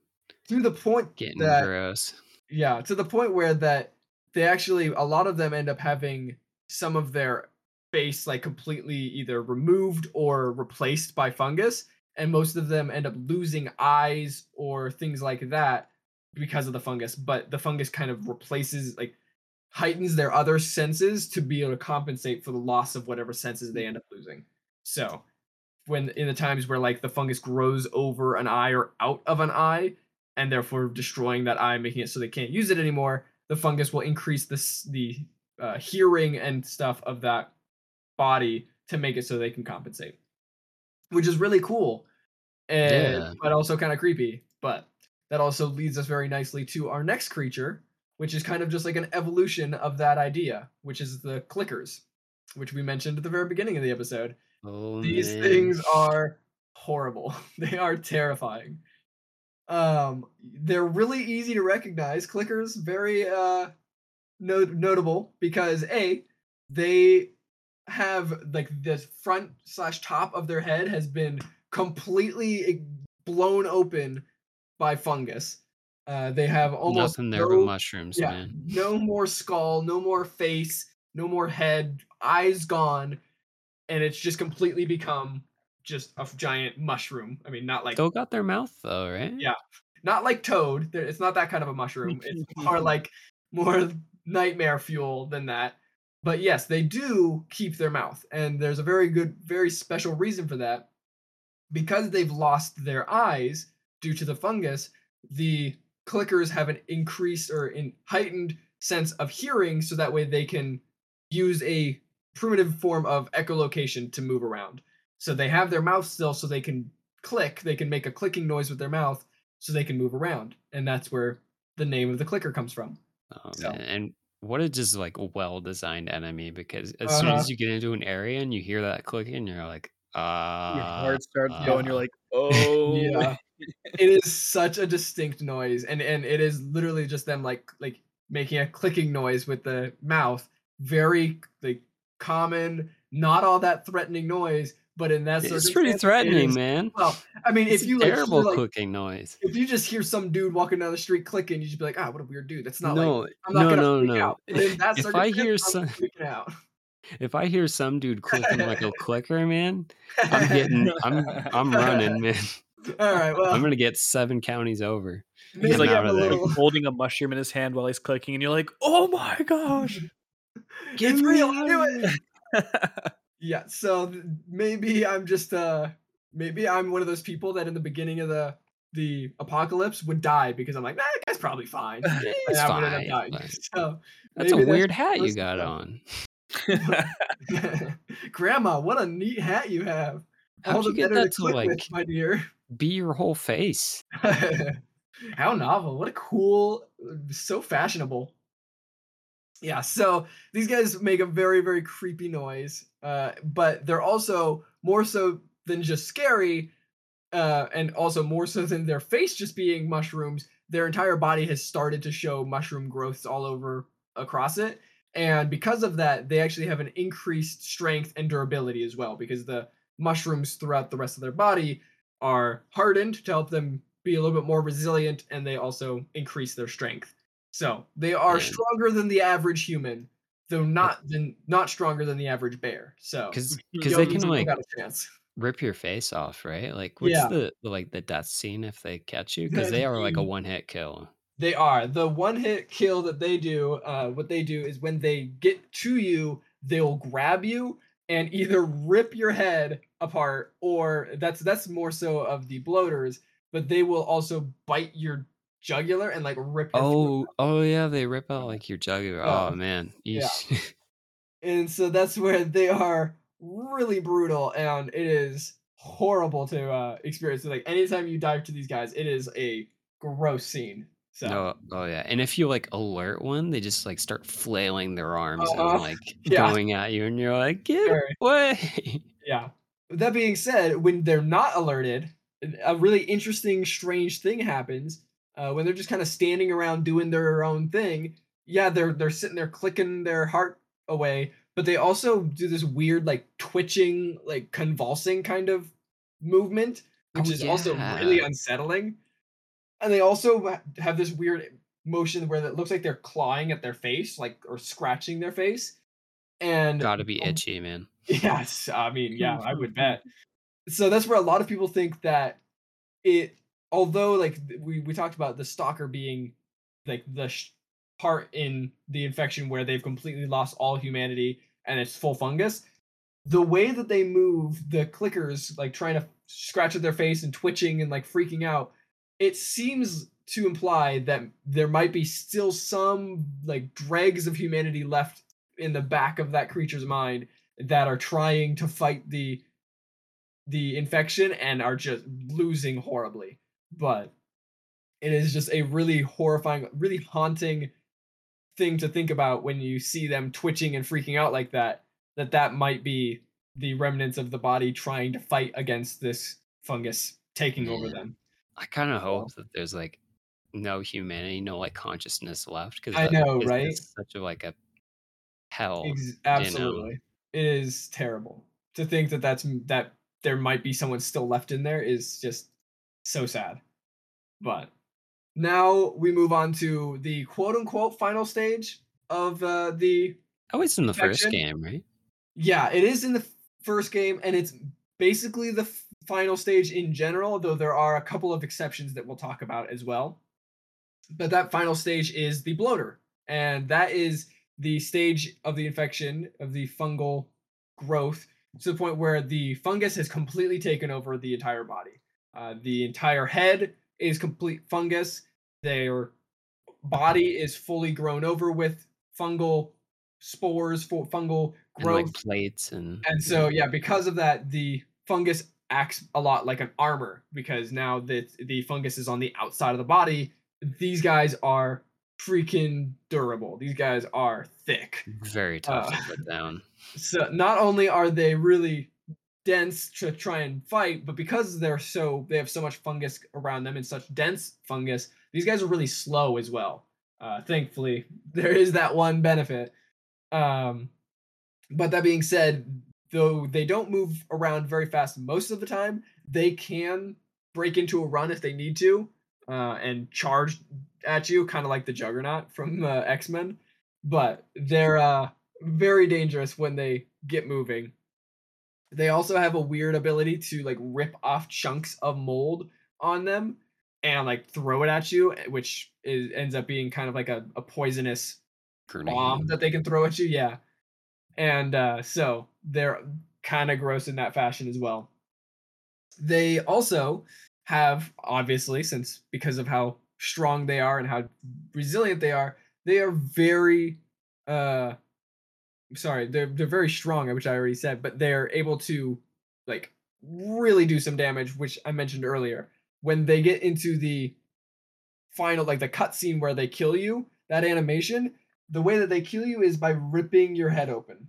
To the point getting that gross. Yeah, to the point where that they actually a lot of them end up having some of their face like completely either removed or replaced by fungus, and most of them end up losing eyes or things like that because of the fungus. But the fungus kind of replaces like heightens their other senses to be able to compensate for the loss of whatever senses they end up losing. So when in the times where like the fungus grows over an eye or out of an eye, and therefore destroying that eye, making it so they can't use it anymore, the fungus will increase this the uh, hearing and stuff of that body to make it so they can compensate, which is really cool, and Yeah. but also kind of creepy. But that also leads us very nicely to our next creature, which is kind of just like an evolution of that idea, which is the clickers, which we mentioned at the very beginning of the episode. Oh, These man. things are horrible. They are terrifying. Um, they're really easy to recognize. Clickers, very uh, no- notable because a they have like the front slash top of their head has been completely blown open by fungus. Uh, they have almost nothing there no, but mushrooms, yeah, man. no more skull, no more face, no more head, eyes gone, and it's just completely become just a giant mushroom. I mean, not like Still got their mouth though, right? Yeah. not like toad. It's not that kind of a mushroom. It's more like more nightmare fuel than that. But yes, they do keep their mouth, and there's a very good, very special reason for that. Because they've lost their eyes due to the fungus, the clickers have an increased or in heightened sense of hearing, so that way they can use a primitive form of echolocation to move around. So they have their mouth still, so they can click. They can make a clicking noise with their mouth, so they can move around, and that's where the name of the clicker comes from. Oh, So- And what a just like well designed enemy because as soon Uh-huh. as you get into an area and you hear that clicking, you're like, uh Your heart starts uh, going. You're like, oh, Yeah, it is such a distinct noise, and and it is literally just them like like making a clicking noise with the mouth. Very like common, not all that threatening noise, but in that It's pretty threatening, is- man. Well, I mean, It's if you a like, hear, terrible like clicking noise. if you just hear some dude walking down the street clicking, you just be like, ah, what a weird dude. That's not like No, I'm not no, gonna no, freak no. out. But in that If I hear I'm some- freaking out. If I hear some dude clicking like a clicker, man, I'm getting, I'm, I'm running, man. All right, well, I'm gonna get seven counties over. He's like, out of a there. little. holding a mushroom in his hand while he's clicking, and you're like, oh my gosh. it's real. out Do of it. Yeah, so maybe I'm just uh maybe I'm one of those people that in the beginning of the the apocalypse would die because I'm like, nah, that guy's probably fine. Yeah, And It's I would end up fine. but So That's a weird hat you got on. Grandma, what a neat hat you have. How'd All you get that to like with, my dear. be your whole face? How novel. What a cool, so fashionable. Yeah, so these guys make a very, very creepy noise, uh, but they're also more so than just scary, uh, and also more so than their face just being mushrooms. Their entire body has started to show mushroom growths all over across it, and because of that, they actually have an increased strength and durability as well, because the mushrooms throughout the rest of their body are hardened to help them be a little bit more resilient, and they also increase their strength. So they are stronger than the average human, though not than not stronger than the average bear. So Because because they can like got a chance. rip your face off, right? Like what's Yeah. the, the like the death scene if they catch you? Because they are like a Mm. one hit kill. They are the one hit kill that they do. Uh, what they do is when they get to you, they'll grab you and either rip your head apart, or that's that's more so of the bloaters, but they will also bite your jugular and like rip. Oh, oh yeah, they rip out like your jugular. Yeah. Oh man, Yeah. And so that's where they are really brutal and it is horrible to uh experience like anytime you dive to these guys it is a gross scene so No, oh yeah, and if you like alert one, they just like start flailing their arms Uh-huh. and like Yeah. going at you, and you're like, get Very. away. yeah that being said when they're not alerted a really interesting strange thing happens uh, when they're just kind of standing around doing their own thing yeah they're they're sitting there clicking their heart away but they also do this weird like twitching like convulsing kind of movement which Oh, is also really unsettling and they also have this weird motion where it looks like they're clawing at their face like or scratching their face and Gotta be um, itchy, man. Yes, I mean, yeah, I would bet. So that's where a lot of people think that it, although like we we talked about the stalker being like the sh- part in the infection where they've completely lost all humanity and it's full fungus, the way that they move the clickers, like trying to scratch at their face and twitching and like freaking out, it seems to imply that there might be still some like dregs of humanity left in the back of that creature's mind that are trying to fight the the infection and are just losing horribly but it is just a really horrifying really haunting thing to think about when you see them twitching and freaking out like that. That that might be the remnants of the body trying to fight against this fungus taking over them. I kind of hope that there's like no humanity, no like consciousness left because I know, right? Such a like a hell. Ex- absolutely, it is terrible to think that that's that there might be someone still left in there is just so sad. But now we move on to the quote unquote final stage of uh, the Oh, it's in the first game, right? Yeah, it is in the first game, and it's basically the f- final stage in general, though there are a couple of exceptions that we'll talk about as well. But that final stage is the bloater, and that is the stage of the infection of the fungal growth to the point where the fungus has completely taken over the entire body. Uh, the entire head is complete fungus. Their body is fully grown over with fungal spores, for fungal And growth. like plates and And so, yeah, because of that, the fungus acts a lot like an armor because now that the fungus is on the outside of the body, these guys are freaking durable. These guys are thick. very tough uh, to put down. So not only are they really dense to try and fight, but because they're so they have so much fungus around them and such dense fungus, these guys are really slow as well. Uh, thankfully, there is that one benefit. Um, but that being said, though they don't move around very fast most of the time, they can break into a run if they need to uh, and charge at you, kind of like the Juggernaut from uh, X Men. But they're uh, very dangerous when they get moving. They also have a weird ability to like rip off chunks of mold on them and like throw it at you, eh, which is ends up being kind of like a, a poisonous Grenade. bomb that they can throw at you. Yeah. And uh, so they're kind of gross in that fashion as well. They also have, obviously, since because of how strong they are and how resilient they are, they are very uh sorry, they're they're very strong, which I already said, but they're able to like really do some damage, which I mentioned earlier. When they get into the final like the cutscene where they kill you, that animation, the way that they kill you is by ripping your head open.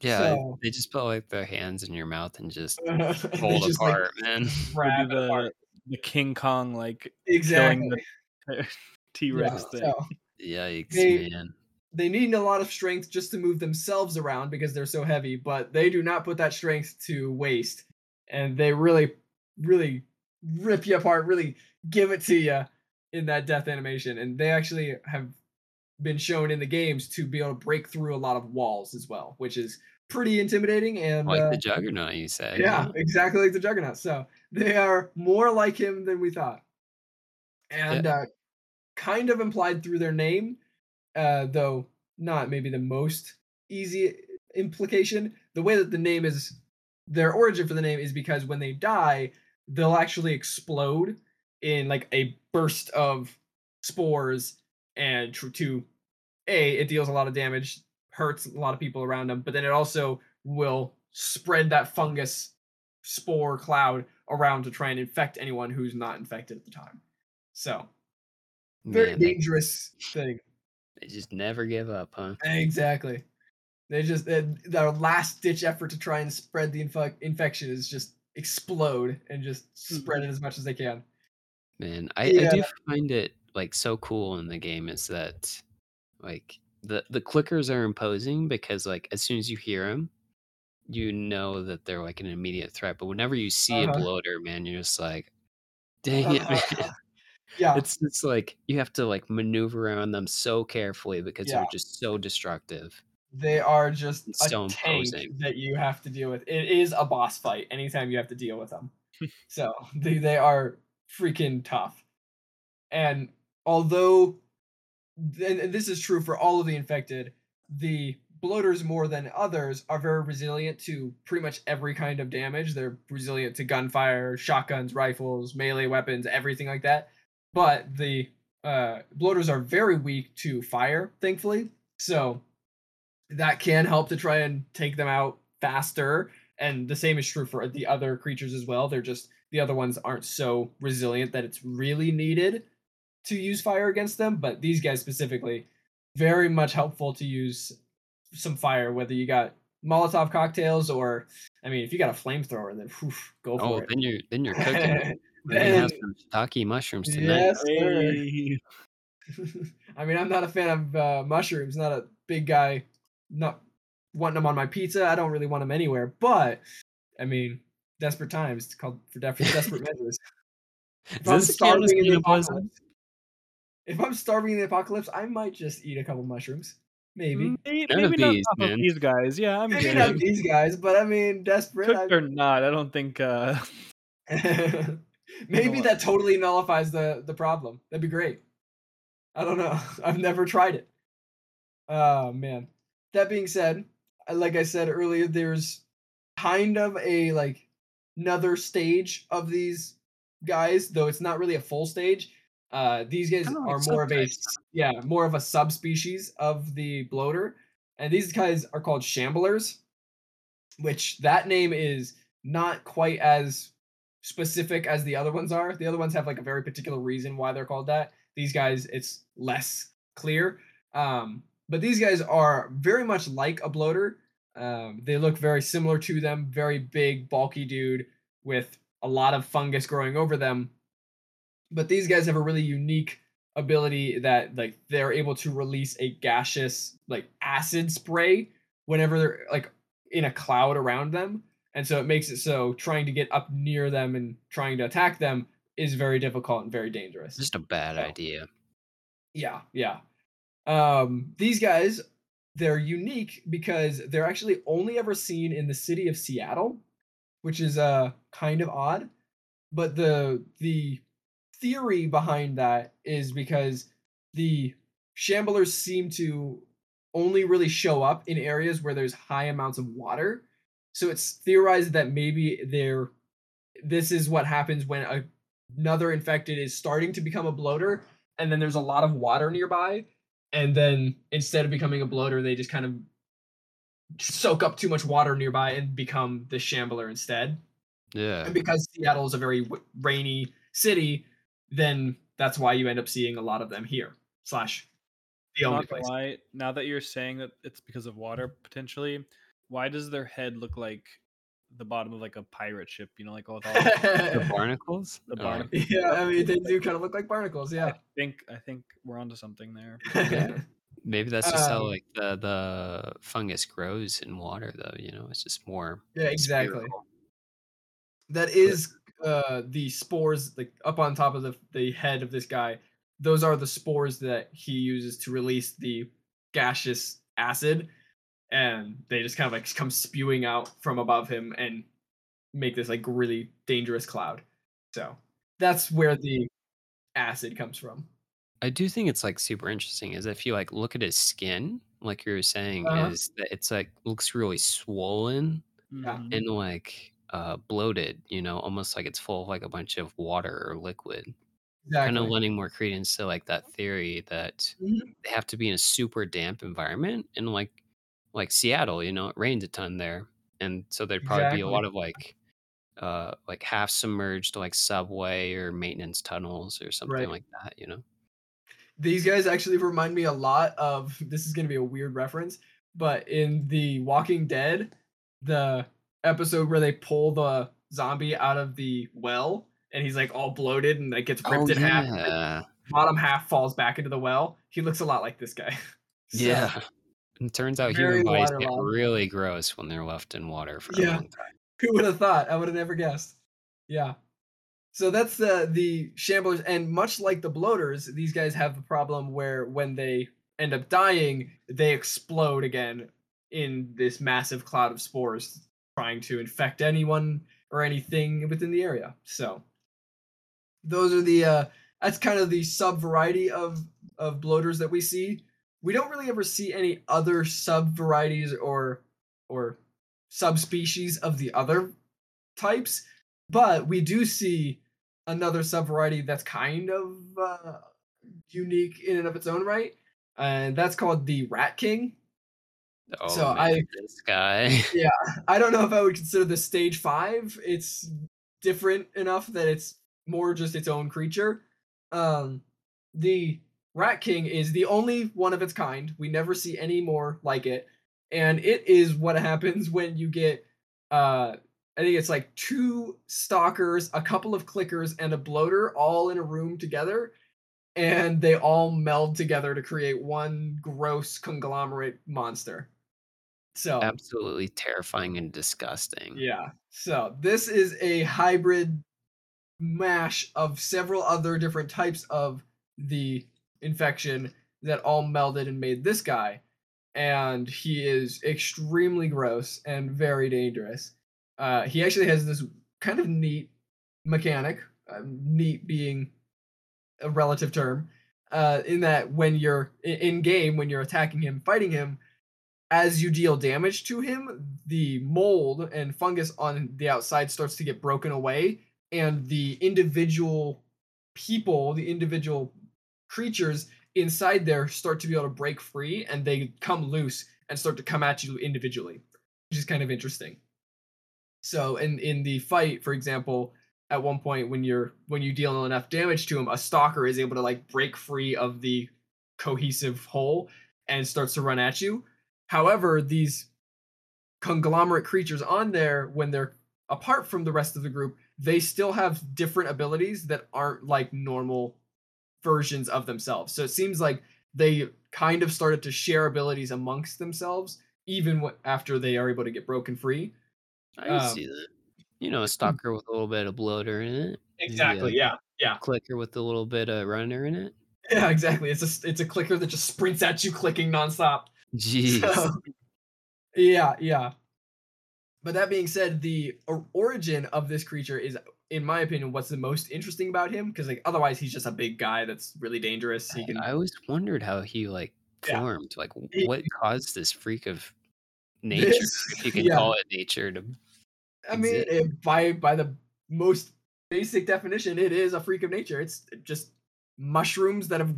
Yeah, so- they just put like their hands in your mouth and just And they pull it like, apart, man. Would grab be it apart. the, the King Kong like Exactly. T Rex Yeah, thing. so Yikes, They- man. They need a lot of strength just to move themselves around because they're so heavy, but they do not put that strength to waste. And they really, really rip you apart, really give it to you in that death animation. And they actually have been shown in the games to be able to break through a lot of walls as well, which is pretty intimidating. And Like uh, the Juggernaut, you say? yeah, exactly like the Juggernaut. So they are more like him than we thought, and uh, kind of implied through their name, uh, though not maybe the most easy implication. The way that the name is, their origin for the name is because when they die, they'll actually explode in like a burst of spores, and tr- to a it deals a lot of damage, hurts a lot of people around them, but then it also will spread that fungus spore cloud around to try and infect anyone who's not infected at the time. So, very Man, dangerous thing. They just never give up, huh? Exactly. They just they- their last ditch effort to try and spread the inf- infection is just explode and just spread it as much as they can. Man, I, I do find it like so cool in the game is that like the the clickers are imposing because like as soon as you hear them, you know that they're like an immediate threat. But whenever you see Uh-huh. a bloater, man, you're just like, dang it, man. Yeah, It's just like you have to like maneuver around them so carefully because Yeah. they're just so destructive. they are just It's a so tank imposing. that you have to deal with. It is a boss fight anytime you have to deal with them. so they, they are freaking tough. And although and and this is true for all of the infected, the bloaters more than others are very resilient to pretty much every kind of damage. They're resilient to gunfire, shotguns, rifles, melee weapons, everything like that. But the uh, bloaters are very weak to fire, thankfully. So that can help to try and take them out faster. And the same is true for the other creatures as well. They're just the other ones aren't so resilient that it's really needed to use fire against them. But these guys specifically, very much helpful to use some fire, whether you got Molotov cocktails or, I mean, if you got a flamethrower, then whew, go for Oh, it. Oh, then you're then you're cooking. We're gonna have some shiitake mushrooms tonight. yes, sir. Hey. I mean, I'm not a fan of uh, mushrooms. Not a big guy. Not wanting them on my pizza. I don't really want them anywhere. But I mean, desperate times. It's called for def- desperate measures. If Does I'm this count as starving in the apocalypse, if I'm starving in the apocalypse, I might just eat a couple mushrooms. Maybe. Maybe, None of maybe not these, off of these guys. Yeah, I'm Maybe good. not these guys, but I mean, desperate. Cooked I- or not, I don't think. uh Maybe that totally nullifies the the problem. That'd be great. I don't know. I've never tried it. Oh man. That being said, like I said earlier, there's kind of a like another stage of these guys, though it's not really a full stage. Uh, these guys are more of a yeah, more of a subspecies of the bloater, and these guys are called shamblers, which that name is not quite as specific as the other ones are. The other ones have like a very particular reason why they're called that. These guys, it's less clear. Um, but these guys are very much like a bloater. Um, they look very similar to them. Very big, bulky dude with a lot of fungus growing over them. But these guys have a really unique ability that like they're able to release a gaseous like acid spray whenever they're like in a cloud around them and so it makes it so trying to get up near them and trying to attack them is very difficult and very dangerous Just a bad So- idea. yeah yeah um these guys they're unique because they're actually only ever seen in the city of seattle which is uh kind of odd but the the theory behind that is because the shamblers seem to only really show up in areas where there's high amounts of water so it's theorized that maybe they're this is what happens when a, another infected is starting to become a bloater and then there's a lot of water nearby and then instead of becoming a bloater they just kind of soak up too much water nearby and become the shambler instead Yeah. and because Seattle is a very w- rainy city, then that's why you end up seeing a lot of them here. Slash, the only place. lie, now that you're saying that it's because of water potentially, why does their head look like the bottom of like a pirate ship? You know, like all, with The barnacles? The Oh, barnacle. yeah, I mean they do kind of look like barnacles. Yeah. I Yeah. think I think we're onto something there. yeah. Maybe that's just how Um, like the the fungus grows in water, though. You know, it's just more. Yeah, exactly. spherical. That is uh the spores like up on top of the the head of this guy. Those are the spores that he uses to release the gaseous acid, and they just kind of like come spewing out from above him and make this like really dangerous cloud. So that's where the acid comes from. I do think it's like super interesting. Is if you like look at his skin, like you were saying, Uh-huh. is that it's like looks really swollen Yeah. And like uh bloated. You know, almost like it's full of like a bunch of water or liquid. Exactly. Kind of lending more credence to like that theory that Mhm. they have to be in a super damp environment and like like Seattle, you know, it rains a ton there. And so there'd probably be a lot of like uh like half submerged like subway or maintenance tunnels or something Right. like that, you know. These guys actually remind me a lot of this is going to be a weird reference, but in the Walking Dead, the episode where they pull the zombie out of the well and he's like all bloated and like gets ripped oh, in half. Bottom half falls back into the well. He looks a lot like this guy. So, Yeah. And turns out very human bodies get really gross when they're left in water for a long time. Who would have thought? I would have never guessed. Yeah. So that's the the shamblers, and much like the bloaters, these guys have the problem where when they end up dying, they explode again in this massive cloud of spores, trying to infect anyone or anything within the area. So those are the uh that's kind of the sub variety of of bloaters that we see. We don't really ever see any other sub varieties or or subspecies of the other types, but we do see another subvariety that's kind of uh, unique in and of its own right, and that's called the Rat King. Oh, So man, I- this guy. Yeah, I don't know if I would consider this stage five. It's different enough that it's more just its own creature. Um, the Rat King is the only one of its kind. We never see any more like it. And it is what happens when you get uh I think it's like two stalkers, a couple of clickers, and a bloater all in a room together. And they all meld together to create one gross conglomerate monster. So Absolutely terrifying and disgusting. yeah. So this is a hybrid mash of several other different types of the infection that all melded and made this guy. And he is extremely gross and very dangerous. Uh, he actually has this kind of neat mechanic, uh, neat being a relative term, uh, in that when you're in game, when you're attacking him, fighting him, as you deal damage to him, the mold and fungus on the outside starts to get broken away, and the individual people, the individual creatures inside there start to be able to break free and they come loose and start to come at you individually, which is kind of interesting. So in in the fight, for example, at one point when you're when you deal enough damage to him, a stalker is able to like break free of the cohesive whole and starts to run at you. However, these conglomerate creatures on there, when they're apart from the rest of the group, they still have different abilities that aren't like normal versions of themselves. So it seems like they kind of started to share abilities amongst themselves, even w- after they are able to get broken free. I Um, see that. You know, a stalker with a little bit of bloater in it. Exactly. Yeah. Yeah. Clicker with a little bit of runner in it. Yeah. Exactly. It's a it's a clicker that just sprints at you, clicking nonstop. Jeez. So, yeah. Yeah. But that being said, the origin of this creature is, in my opinion, what's the most interesting about him. Because like otherwise, he's just a big guy that's really dangerous. He can. I always wondered how he like Yeah. formed. Like, He- what caused this freak of nature, This- if you can yeah. call it nature, to I mean, it, by by the most basic definition, it is a freak of nature. It's just mushrooms that have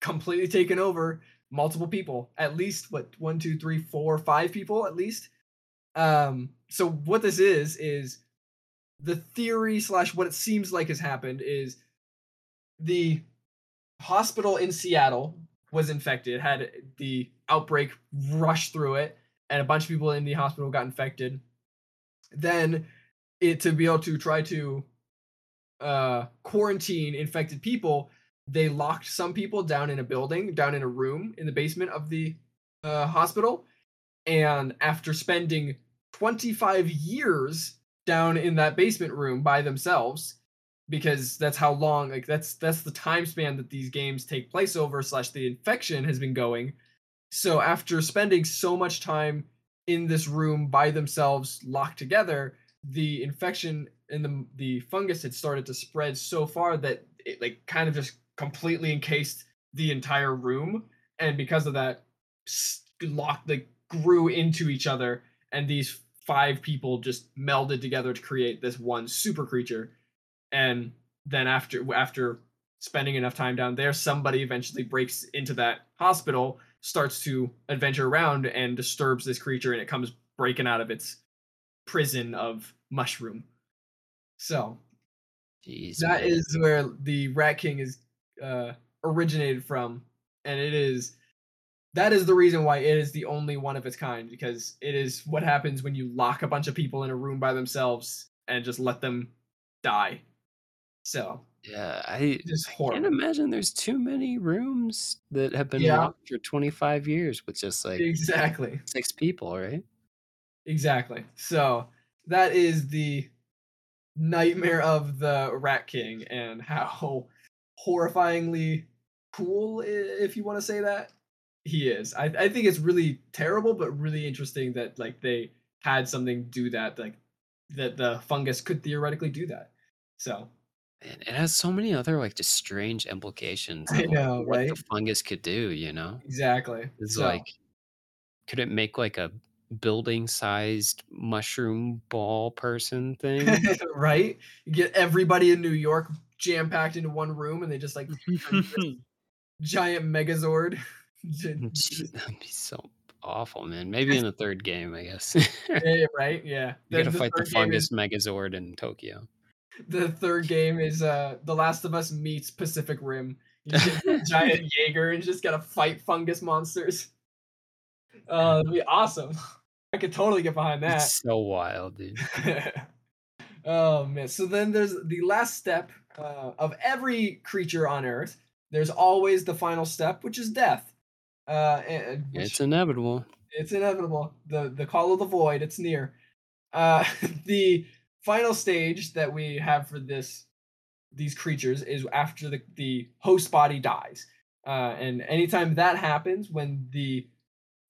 completely taken over multiple people. At least what one, two, three, four, five people at least. Um. So what this is is the theory slash what it seems like has happened is the hospital in Seattle was infected, had the outbreak rush through it, and a bunch of people in the hospital got infected. Then it to be able to try to uh quarantine infected people they locked some people down in a building down in a room in the basement of the uh, hospital. And after spending 25 years down in that basement room by themselves because that's how long like that's that's the time span that these games take place over slash the infection has been going. So after spending so much time in this room by themselves locked together the infection and the the fungus had started to spread so far that it like kind of just completely encased the entire room. And because of that locked like grew into each other. And these five people just melded together to create this one super creature and then after after spending enough time down there somebody eventually breaks into that hospital starts to adventure around and disturbs this creature and it comes breaking out of its prison of mushroom so Jeez, that man. is where the rat king is uh originated from and it is that is the reason why it is the only one of its kind because it is what happens when you lock a bunch of people in a room by themselves and just let them die so Yeah, I just can't imagine there's too many rooms that have been Yeah. locked for 25 years with just like exactly six people, right? Exactly. So that is the nightmare of the Rat King and how horrifyingly cool, if you want to say that, he is. I, I think it's really terrible, but really interesting that like they had something do that, like that the fungus could theoretically do that. So And it has so many other like just strange implications. I of, like, know, what right? the fungus could do, you know? exactly. It's So, like, could it make like a building sized mushroom ball person thing? right? You get everybody in New York jam packed into one room, and they just like giant Megazord. That'd be so awful, man. Maybe in the third game, I guess. Yeah, right. Yeah. you gotta Then fight the fungus is- Megazord in Tokyo. the third game is uh The Last of Us meets Pacific Rim. You get giant Jaeger and just gotta fight fungus monsters. Uh, that'd be awesome. I could totally get behind that. It's so wild, dude. oh man! So then there's the last step uh, of every creature on Earth. There's always the final step, which is death. Uh, and, It's inevitable. it's inevitable. the The call of the void. It's near. Uh, the final stage that we have for this these creatures is after the the host body dies. Uh, and anytime that happens, when the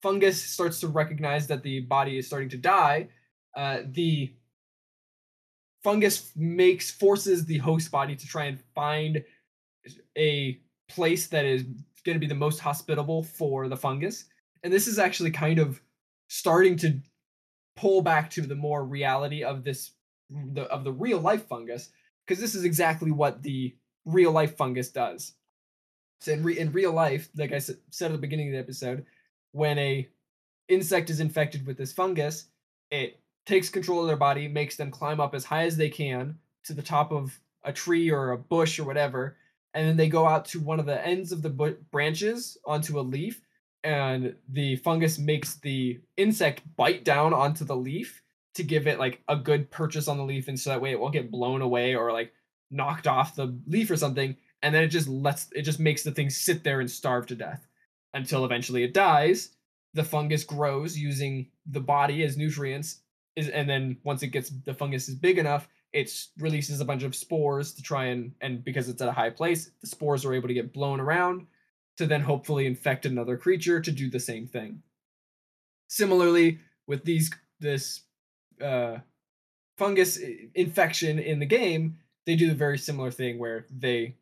fungus starts to recognize that the body is starting to die, uh, the fungus makes forces the host body to try and find a place that is going to be the most hospitable for the fungus. And this is actually kind of starting to pull back to the more reality of this the, of the real life fungus because this is exactly what the real life fungus does. So in, re- in real life, like I said at the beginning of the episode, when a insect is infected with this fungus, it takes control of their body, makes them climb up as high as they can to the top of a tree or a bush or whatever, and then they go out to one of the ends of the branches onto a leaf, and the fungus makes the insect bite down onto the leaf to give it like a good purchase on the leaf, and so that way it won't get blown away or like knocked off the leaf or something, and then it just lets it just makes the thing sit there and starve to death until eventually it dies. The fungus grows using the body as nutrients, is and then once it gets the fungus is big enough, it releases a bunch of spores to try and and because it's at a high place, the spores are able to get blown around to then hopefully infect another creature to do the same thing. Similarly, with these this uh, fungus infection in the game, they do the very similar thing where they,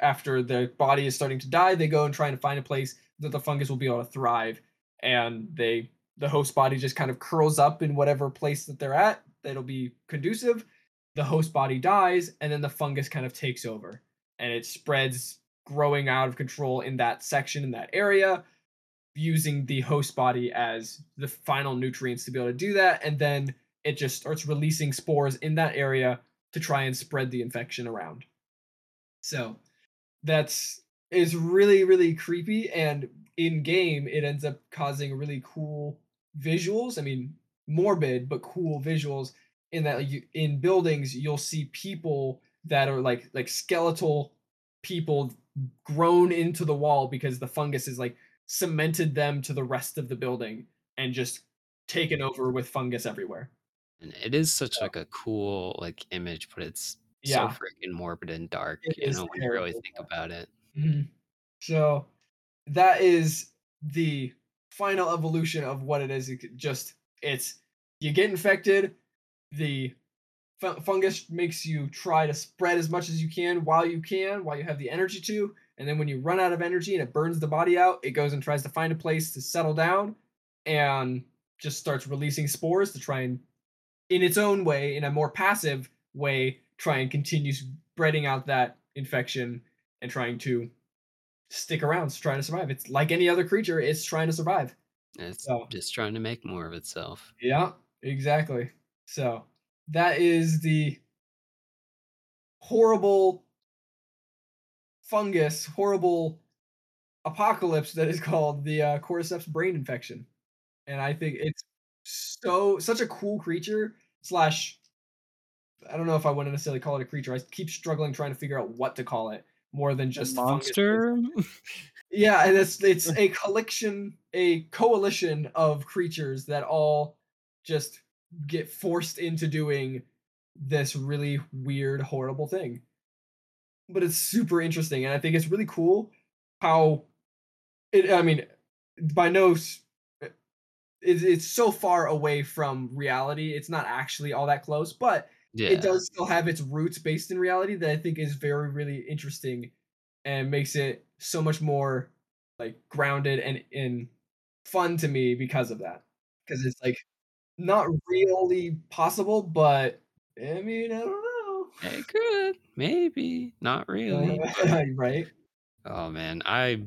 after the body is starting to die, they go and try and find a place that the fungus will be able to thrive, and they the host body just kind of curls up in whatever place that they're at that'll be conducive. The host body dies, and then the fungus kind of takes over, and it spreads, growing out of control in that section in that area using the host body as the final nutrients to be able to do that and then it just starts releasing spores in that area to try and spread the infection around. So that's is really really creepy and in game it ends up causing really cool visuals i mean morbid but cool visuals in that you, in buildings you'll see people that are like like skeletal people grown into the wall because the fungus is like cemented them to the rest of the building and just taken over with fungus everywhere. And it is such like a cool like image, but it's Yeah. so freaking morbid and dark. It you know, when you really think about it. Mhm. So that is the final evolution of what it is. It just it's you get infected, the fungus makes you try to spread as much as you can while you can, while you have the energy to, and then when you run out of energy and it burns the body out, it goes and tries to find a place to settle down and just starts releasing spores to try and in its own way, in a more passive way, try and continue spreading out that infection and trying to stick around, trying to survive. It's like any other creature, it's trying to survive. It's So- just trying to make more of itself. Yeah, exactly. So that is the horrible fungus, horrible apocalypse that is called the uh, cordyceps brain infection, and I think it's so such a cool creature slash. I don't know if I want to necessarily call it a creature. I keep struggling trying to figure out what to call it more than just fungus. monster. Yeah, and it's it's a collection, a coalition of creatures that all just get forced into doing this really weird, horrible thing. But it's super interesting, and I think it's really cool how it. I mean, by no, s- eh, it, it's so far away from reality. It's not actually all that close, but Yeah. it does still have its roots based in reality that I think is very, really interesting and makes it so much more like grounded and, and fun to me because of that. Because it's like not really possible, but I mean, I don't know. It could. Maybe. Not really. right? oh man. I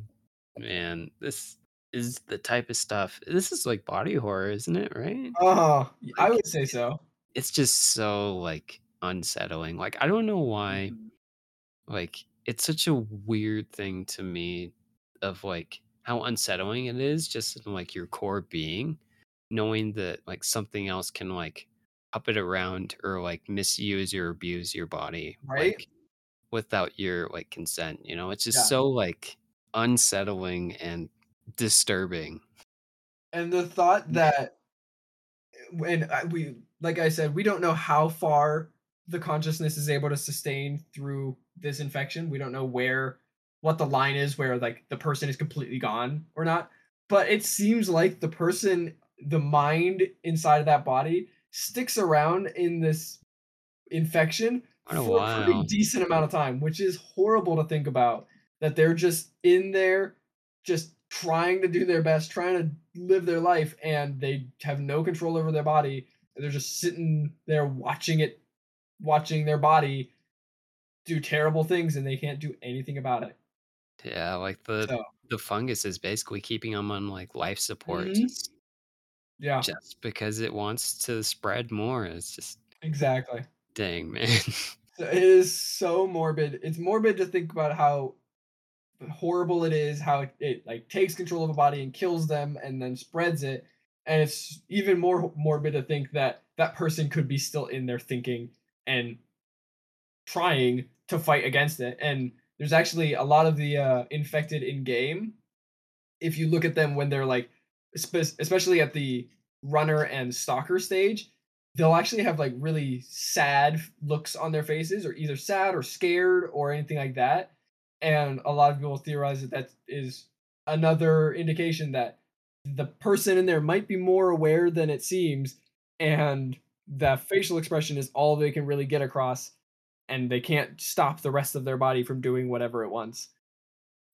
man, this is the type of stuff. This is like body horror, isn't it? Right? Uh, I would say so. It's just so like unsettling. Like I don't know why Mm-hmm. like it's such a weird thing to me of like how unsettling it is just in like your core being, knowing that like something else can like up it around or like misuse or abuse your body Right? like without your like consent. You know, it's just Yeah. so like unsettling and disturbing. And the thought mm. that when we like I said, we don't know how far the consciousness is able to sustain through this infection. We don't know where what the line is where like the person is completely gone or not. But it seems like the person, the mind inside of that body sticks around in this infection for a pretty decent amount of time, which is horrible to think about. That they're just in there, just trying to do their best, trying to live their life, and they have no control over their body. and They're just sitting there watching it, watching their body do terrible things, and they can't do anything about it. Yeah, like the So, the fungus is basically keeping them on like life support Mhm. Yeah, just because it wants to spread more. It's just exactly. dang man. So it is so morbid. It's morbid to think about how horrible it is, how it, it like takes control of a body and kills them and then spreads it. And it's even more morbid to think that that person could be still in there thinking and trying to fight against it. And there's actually a lot of the uh, infected in game. If you look at them when they're like, especially at the runner and stalker stage, they'll actually have like really sad looks on their faces, or either sad or scared or anything like that. And a lot of people theorize that that is another indication that the person in there might be more aware than it seems, and the facial expression is all they can really get across, and they can't stop the rest of their body from doing whatever it wants,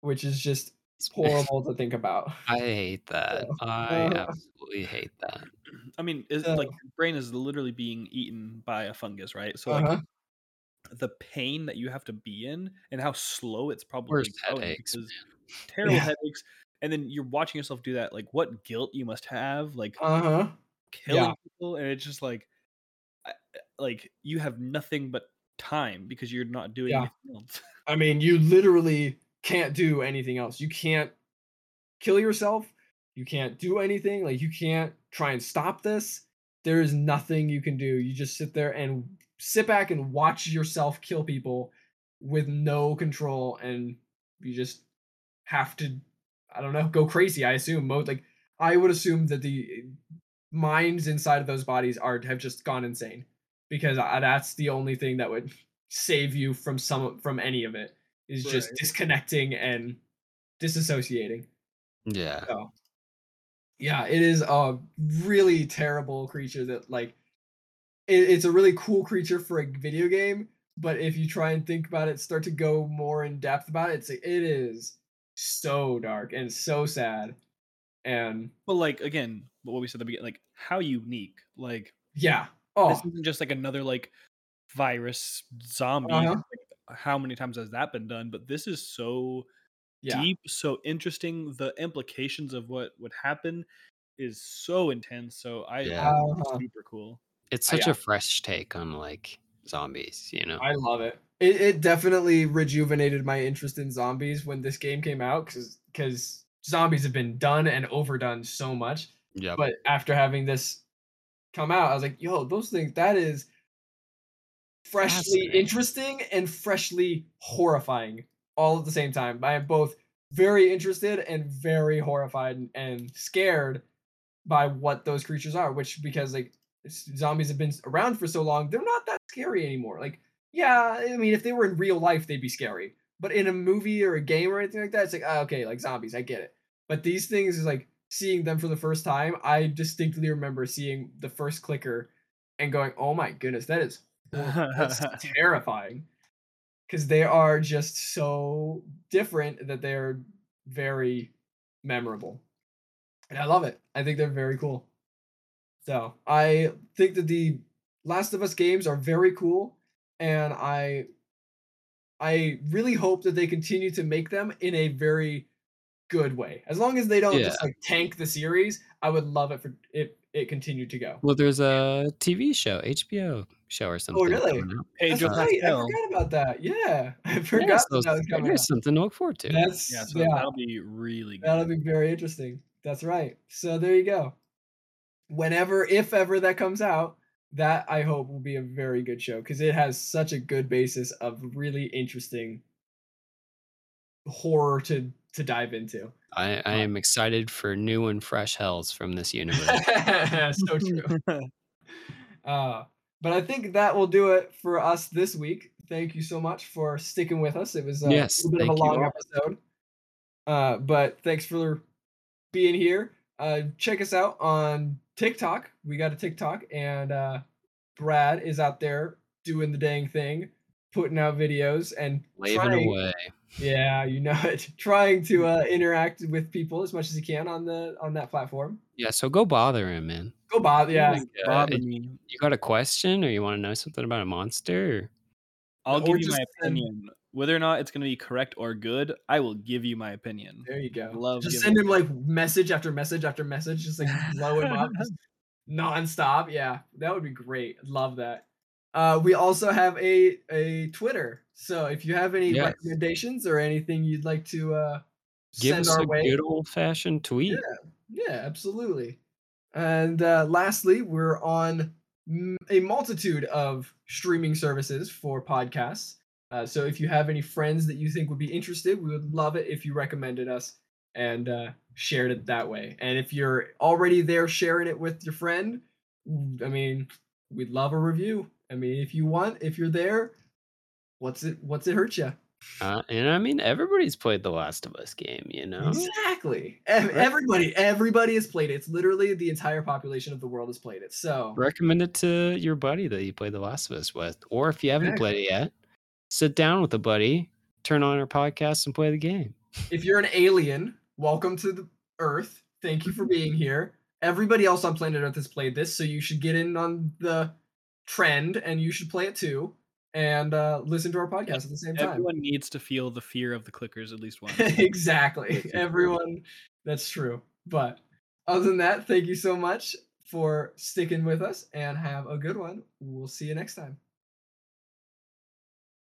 which is just horrible to think about. I hate that. So, I uh, absolutely hate that. I mean, it's So- like your brain is literally being eaten by a fungus, right? So like uh-huh. the pain that you have to be in and how slow it's probably Worst going headaches. because terrible Yeah. headaches. And then you're watching yourself do that. Like, what guilt you must have, like Uh-huh. killing yeah. people, and it's just like, I- I- like you have nothing but time because you're not doing Yeah. anything else. I mean, you literally can't do anything else. You can't kill yourself. You can't do anything. Like you can't try and stop this. There is nothing you can do. You just sit there and sit back and watch yourself kill people with no control and you just have to I don't know, go crazy, I assume. Mo like I would assume that the minds inside of those bodies are have just gone insane because I, that's the only thing that would save you from some from any of it is just disconnecting and disassociating. Yeah. So, yeah, it is a really terrible creature that like it, it's a really cool creature for a video game, but if you try and think about it, start to go more in depth about it, it's like, it is so dark and so sad. And But like again, what we said at the beginning, like how unique. Like yeah, this oh, isn't just like another like virus zombie. Uh-huh. Like, how many times has that been done? But this is so yeah, deep, so interesting. The implications of what would happen is so intense. So I, Yeah. It's Uh-huh. super cool. It's Uh, such yeah. a fresh take on like zombies, you know? I love it. It it definitely rejuvenated my interest in zombies when this game came out because because zombies have been done and overdone so much. Yeah. But after having this come out, I was like, yo, those things that is freshly interesting and freshly horrifying all at the same time. I am both very interested and very horrified and, and scared by what those creatures are, which because like zombies have been around for so long, they're not that scary anymore. Like, yeah, I mean, if they were in real life, they'd be scary. But in a movie or a game or anything like that, it's like, ah, okay, like zombies, I get it. But these things is like seeing them for the first time. I distinctly remember seeing the first clicker and going, "Oh my goodness, that is. That's terrifying." Because they are just so different that they're very memorable, and I love it. I think they're very cool. So I think that the Last of Us games are very cool, and I I really hope that they continue to make them in a very good way. As long as they don't just like tank the series, I would love it for if it continued to go. Well, there's a TV show, HBO show or oh, something. Oh, really? coming. That's Pedro right. I forgot about that. Yeah, I Yeah, forgot so that, that was coming there's out. something to look forward to. That's Yeah, so yeah. that'll be really good. That'll be very interesting. That's right. So there you go. Whenever, if ever that comes out, that I hope will be a very good show because it has such a good basis of really interesting horror to to dive into. I, I am excited for new and fresh hells from this universe. so true. Uh, but I think that will do it for us this week. Thank you so much for sticking with us. It was uh, Yes, a little bit of a thank you long episode. Uh, but thanks for being here. Uh, check us out on TikTok. We got a TikTok, and uh, Brad is out there doing the dang thing, putting out videos and Waving trying, away. Yeah, you know it, trying to uh, interact with people as much as he can on the on that platform. Yeah, so go bother him, man. Go Bob, yeah. Like, uh, Bother it- me. you got a question or you want to know something about a monster? I'll Or give you my just send- opinion. Whether or not it's going to be correct or good, I will give you my opinion. There you go. Love just send him like message after message after message, just like blow him up just nonstop. Yeah, that would be great. Love that. Uh, we also have a a Twitter. So if you have any Yes. recommendations or anything you'd like to uh, Give send us our a way, good old fashioned tweet. yeah, absolutely. And uh, lastly, we're on m- a multitude of streaming services for podcasts. Uh, so if you have any friends that you think would be interested, we would love it if you recommended us and uh, shared it that way. And if you're already there sharing it with your friend, I mean, we'd love a review. I mean, if you want, if you're there, what's it? What's it hurt you? Uh, and I mean, everybody's played the Last of Us game, you know? Exactly. Everybody, everybody has played it. It's literally the entire population of the world has played it. So Recommend it to your buddy that you played the Last of Us with. Or if you haven't played it yet, sit down with a buddy, turn on our podcast, and play the game. if you're an alien, welcome to the Earth. Thank you for being here. Everybody else on planet Earth has played this, so you should get in on the trend and you should play it too and uh, listen to our podcast at the same time. Everyone needs to feel the fear of the clickers at least once. exactly. Everyone, that's true. But other than that, thank you so much for sticking with us and have a good one. We'll see you next time.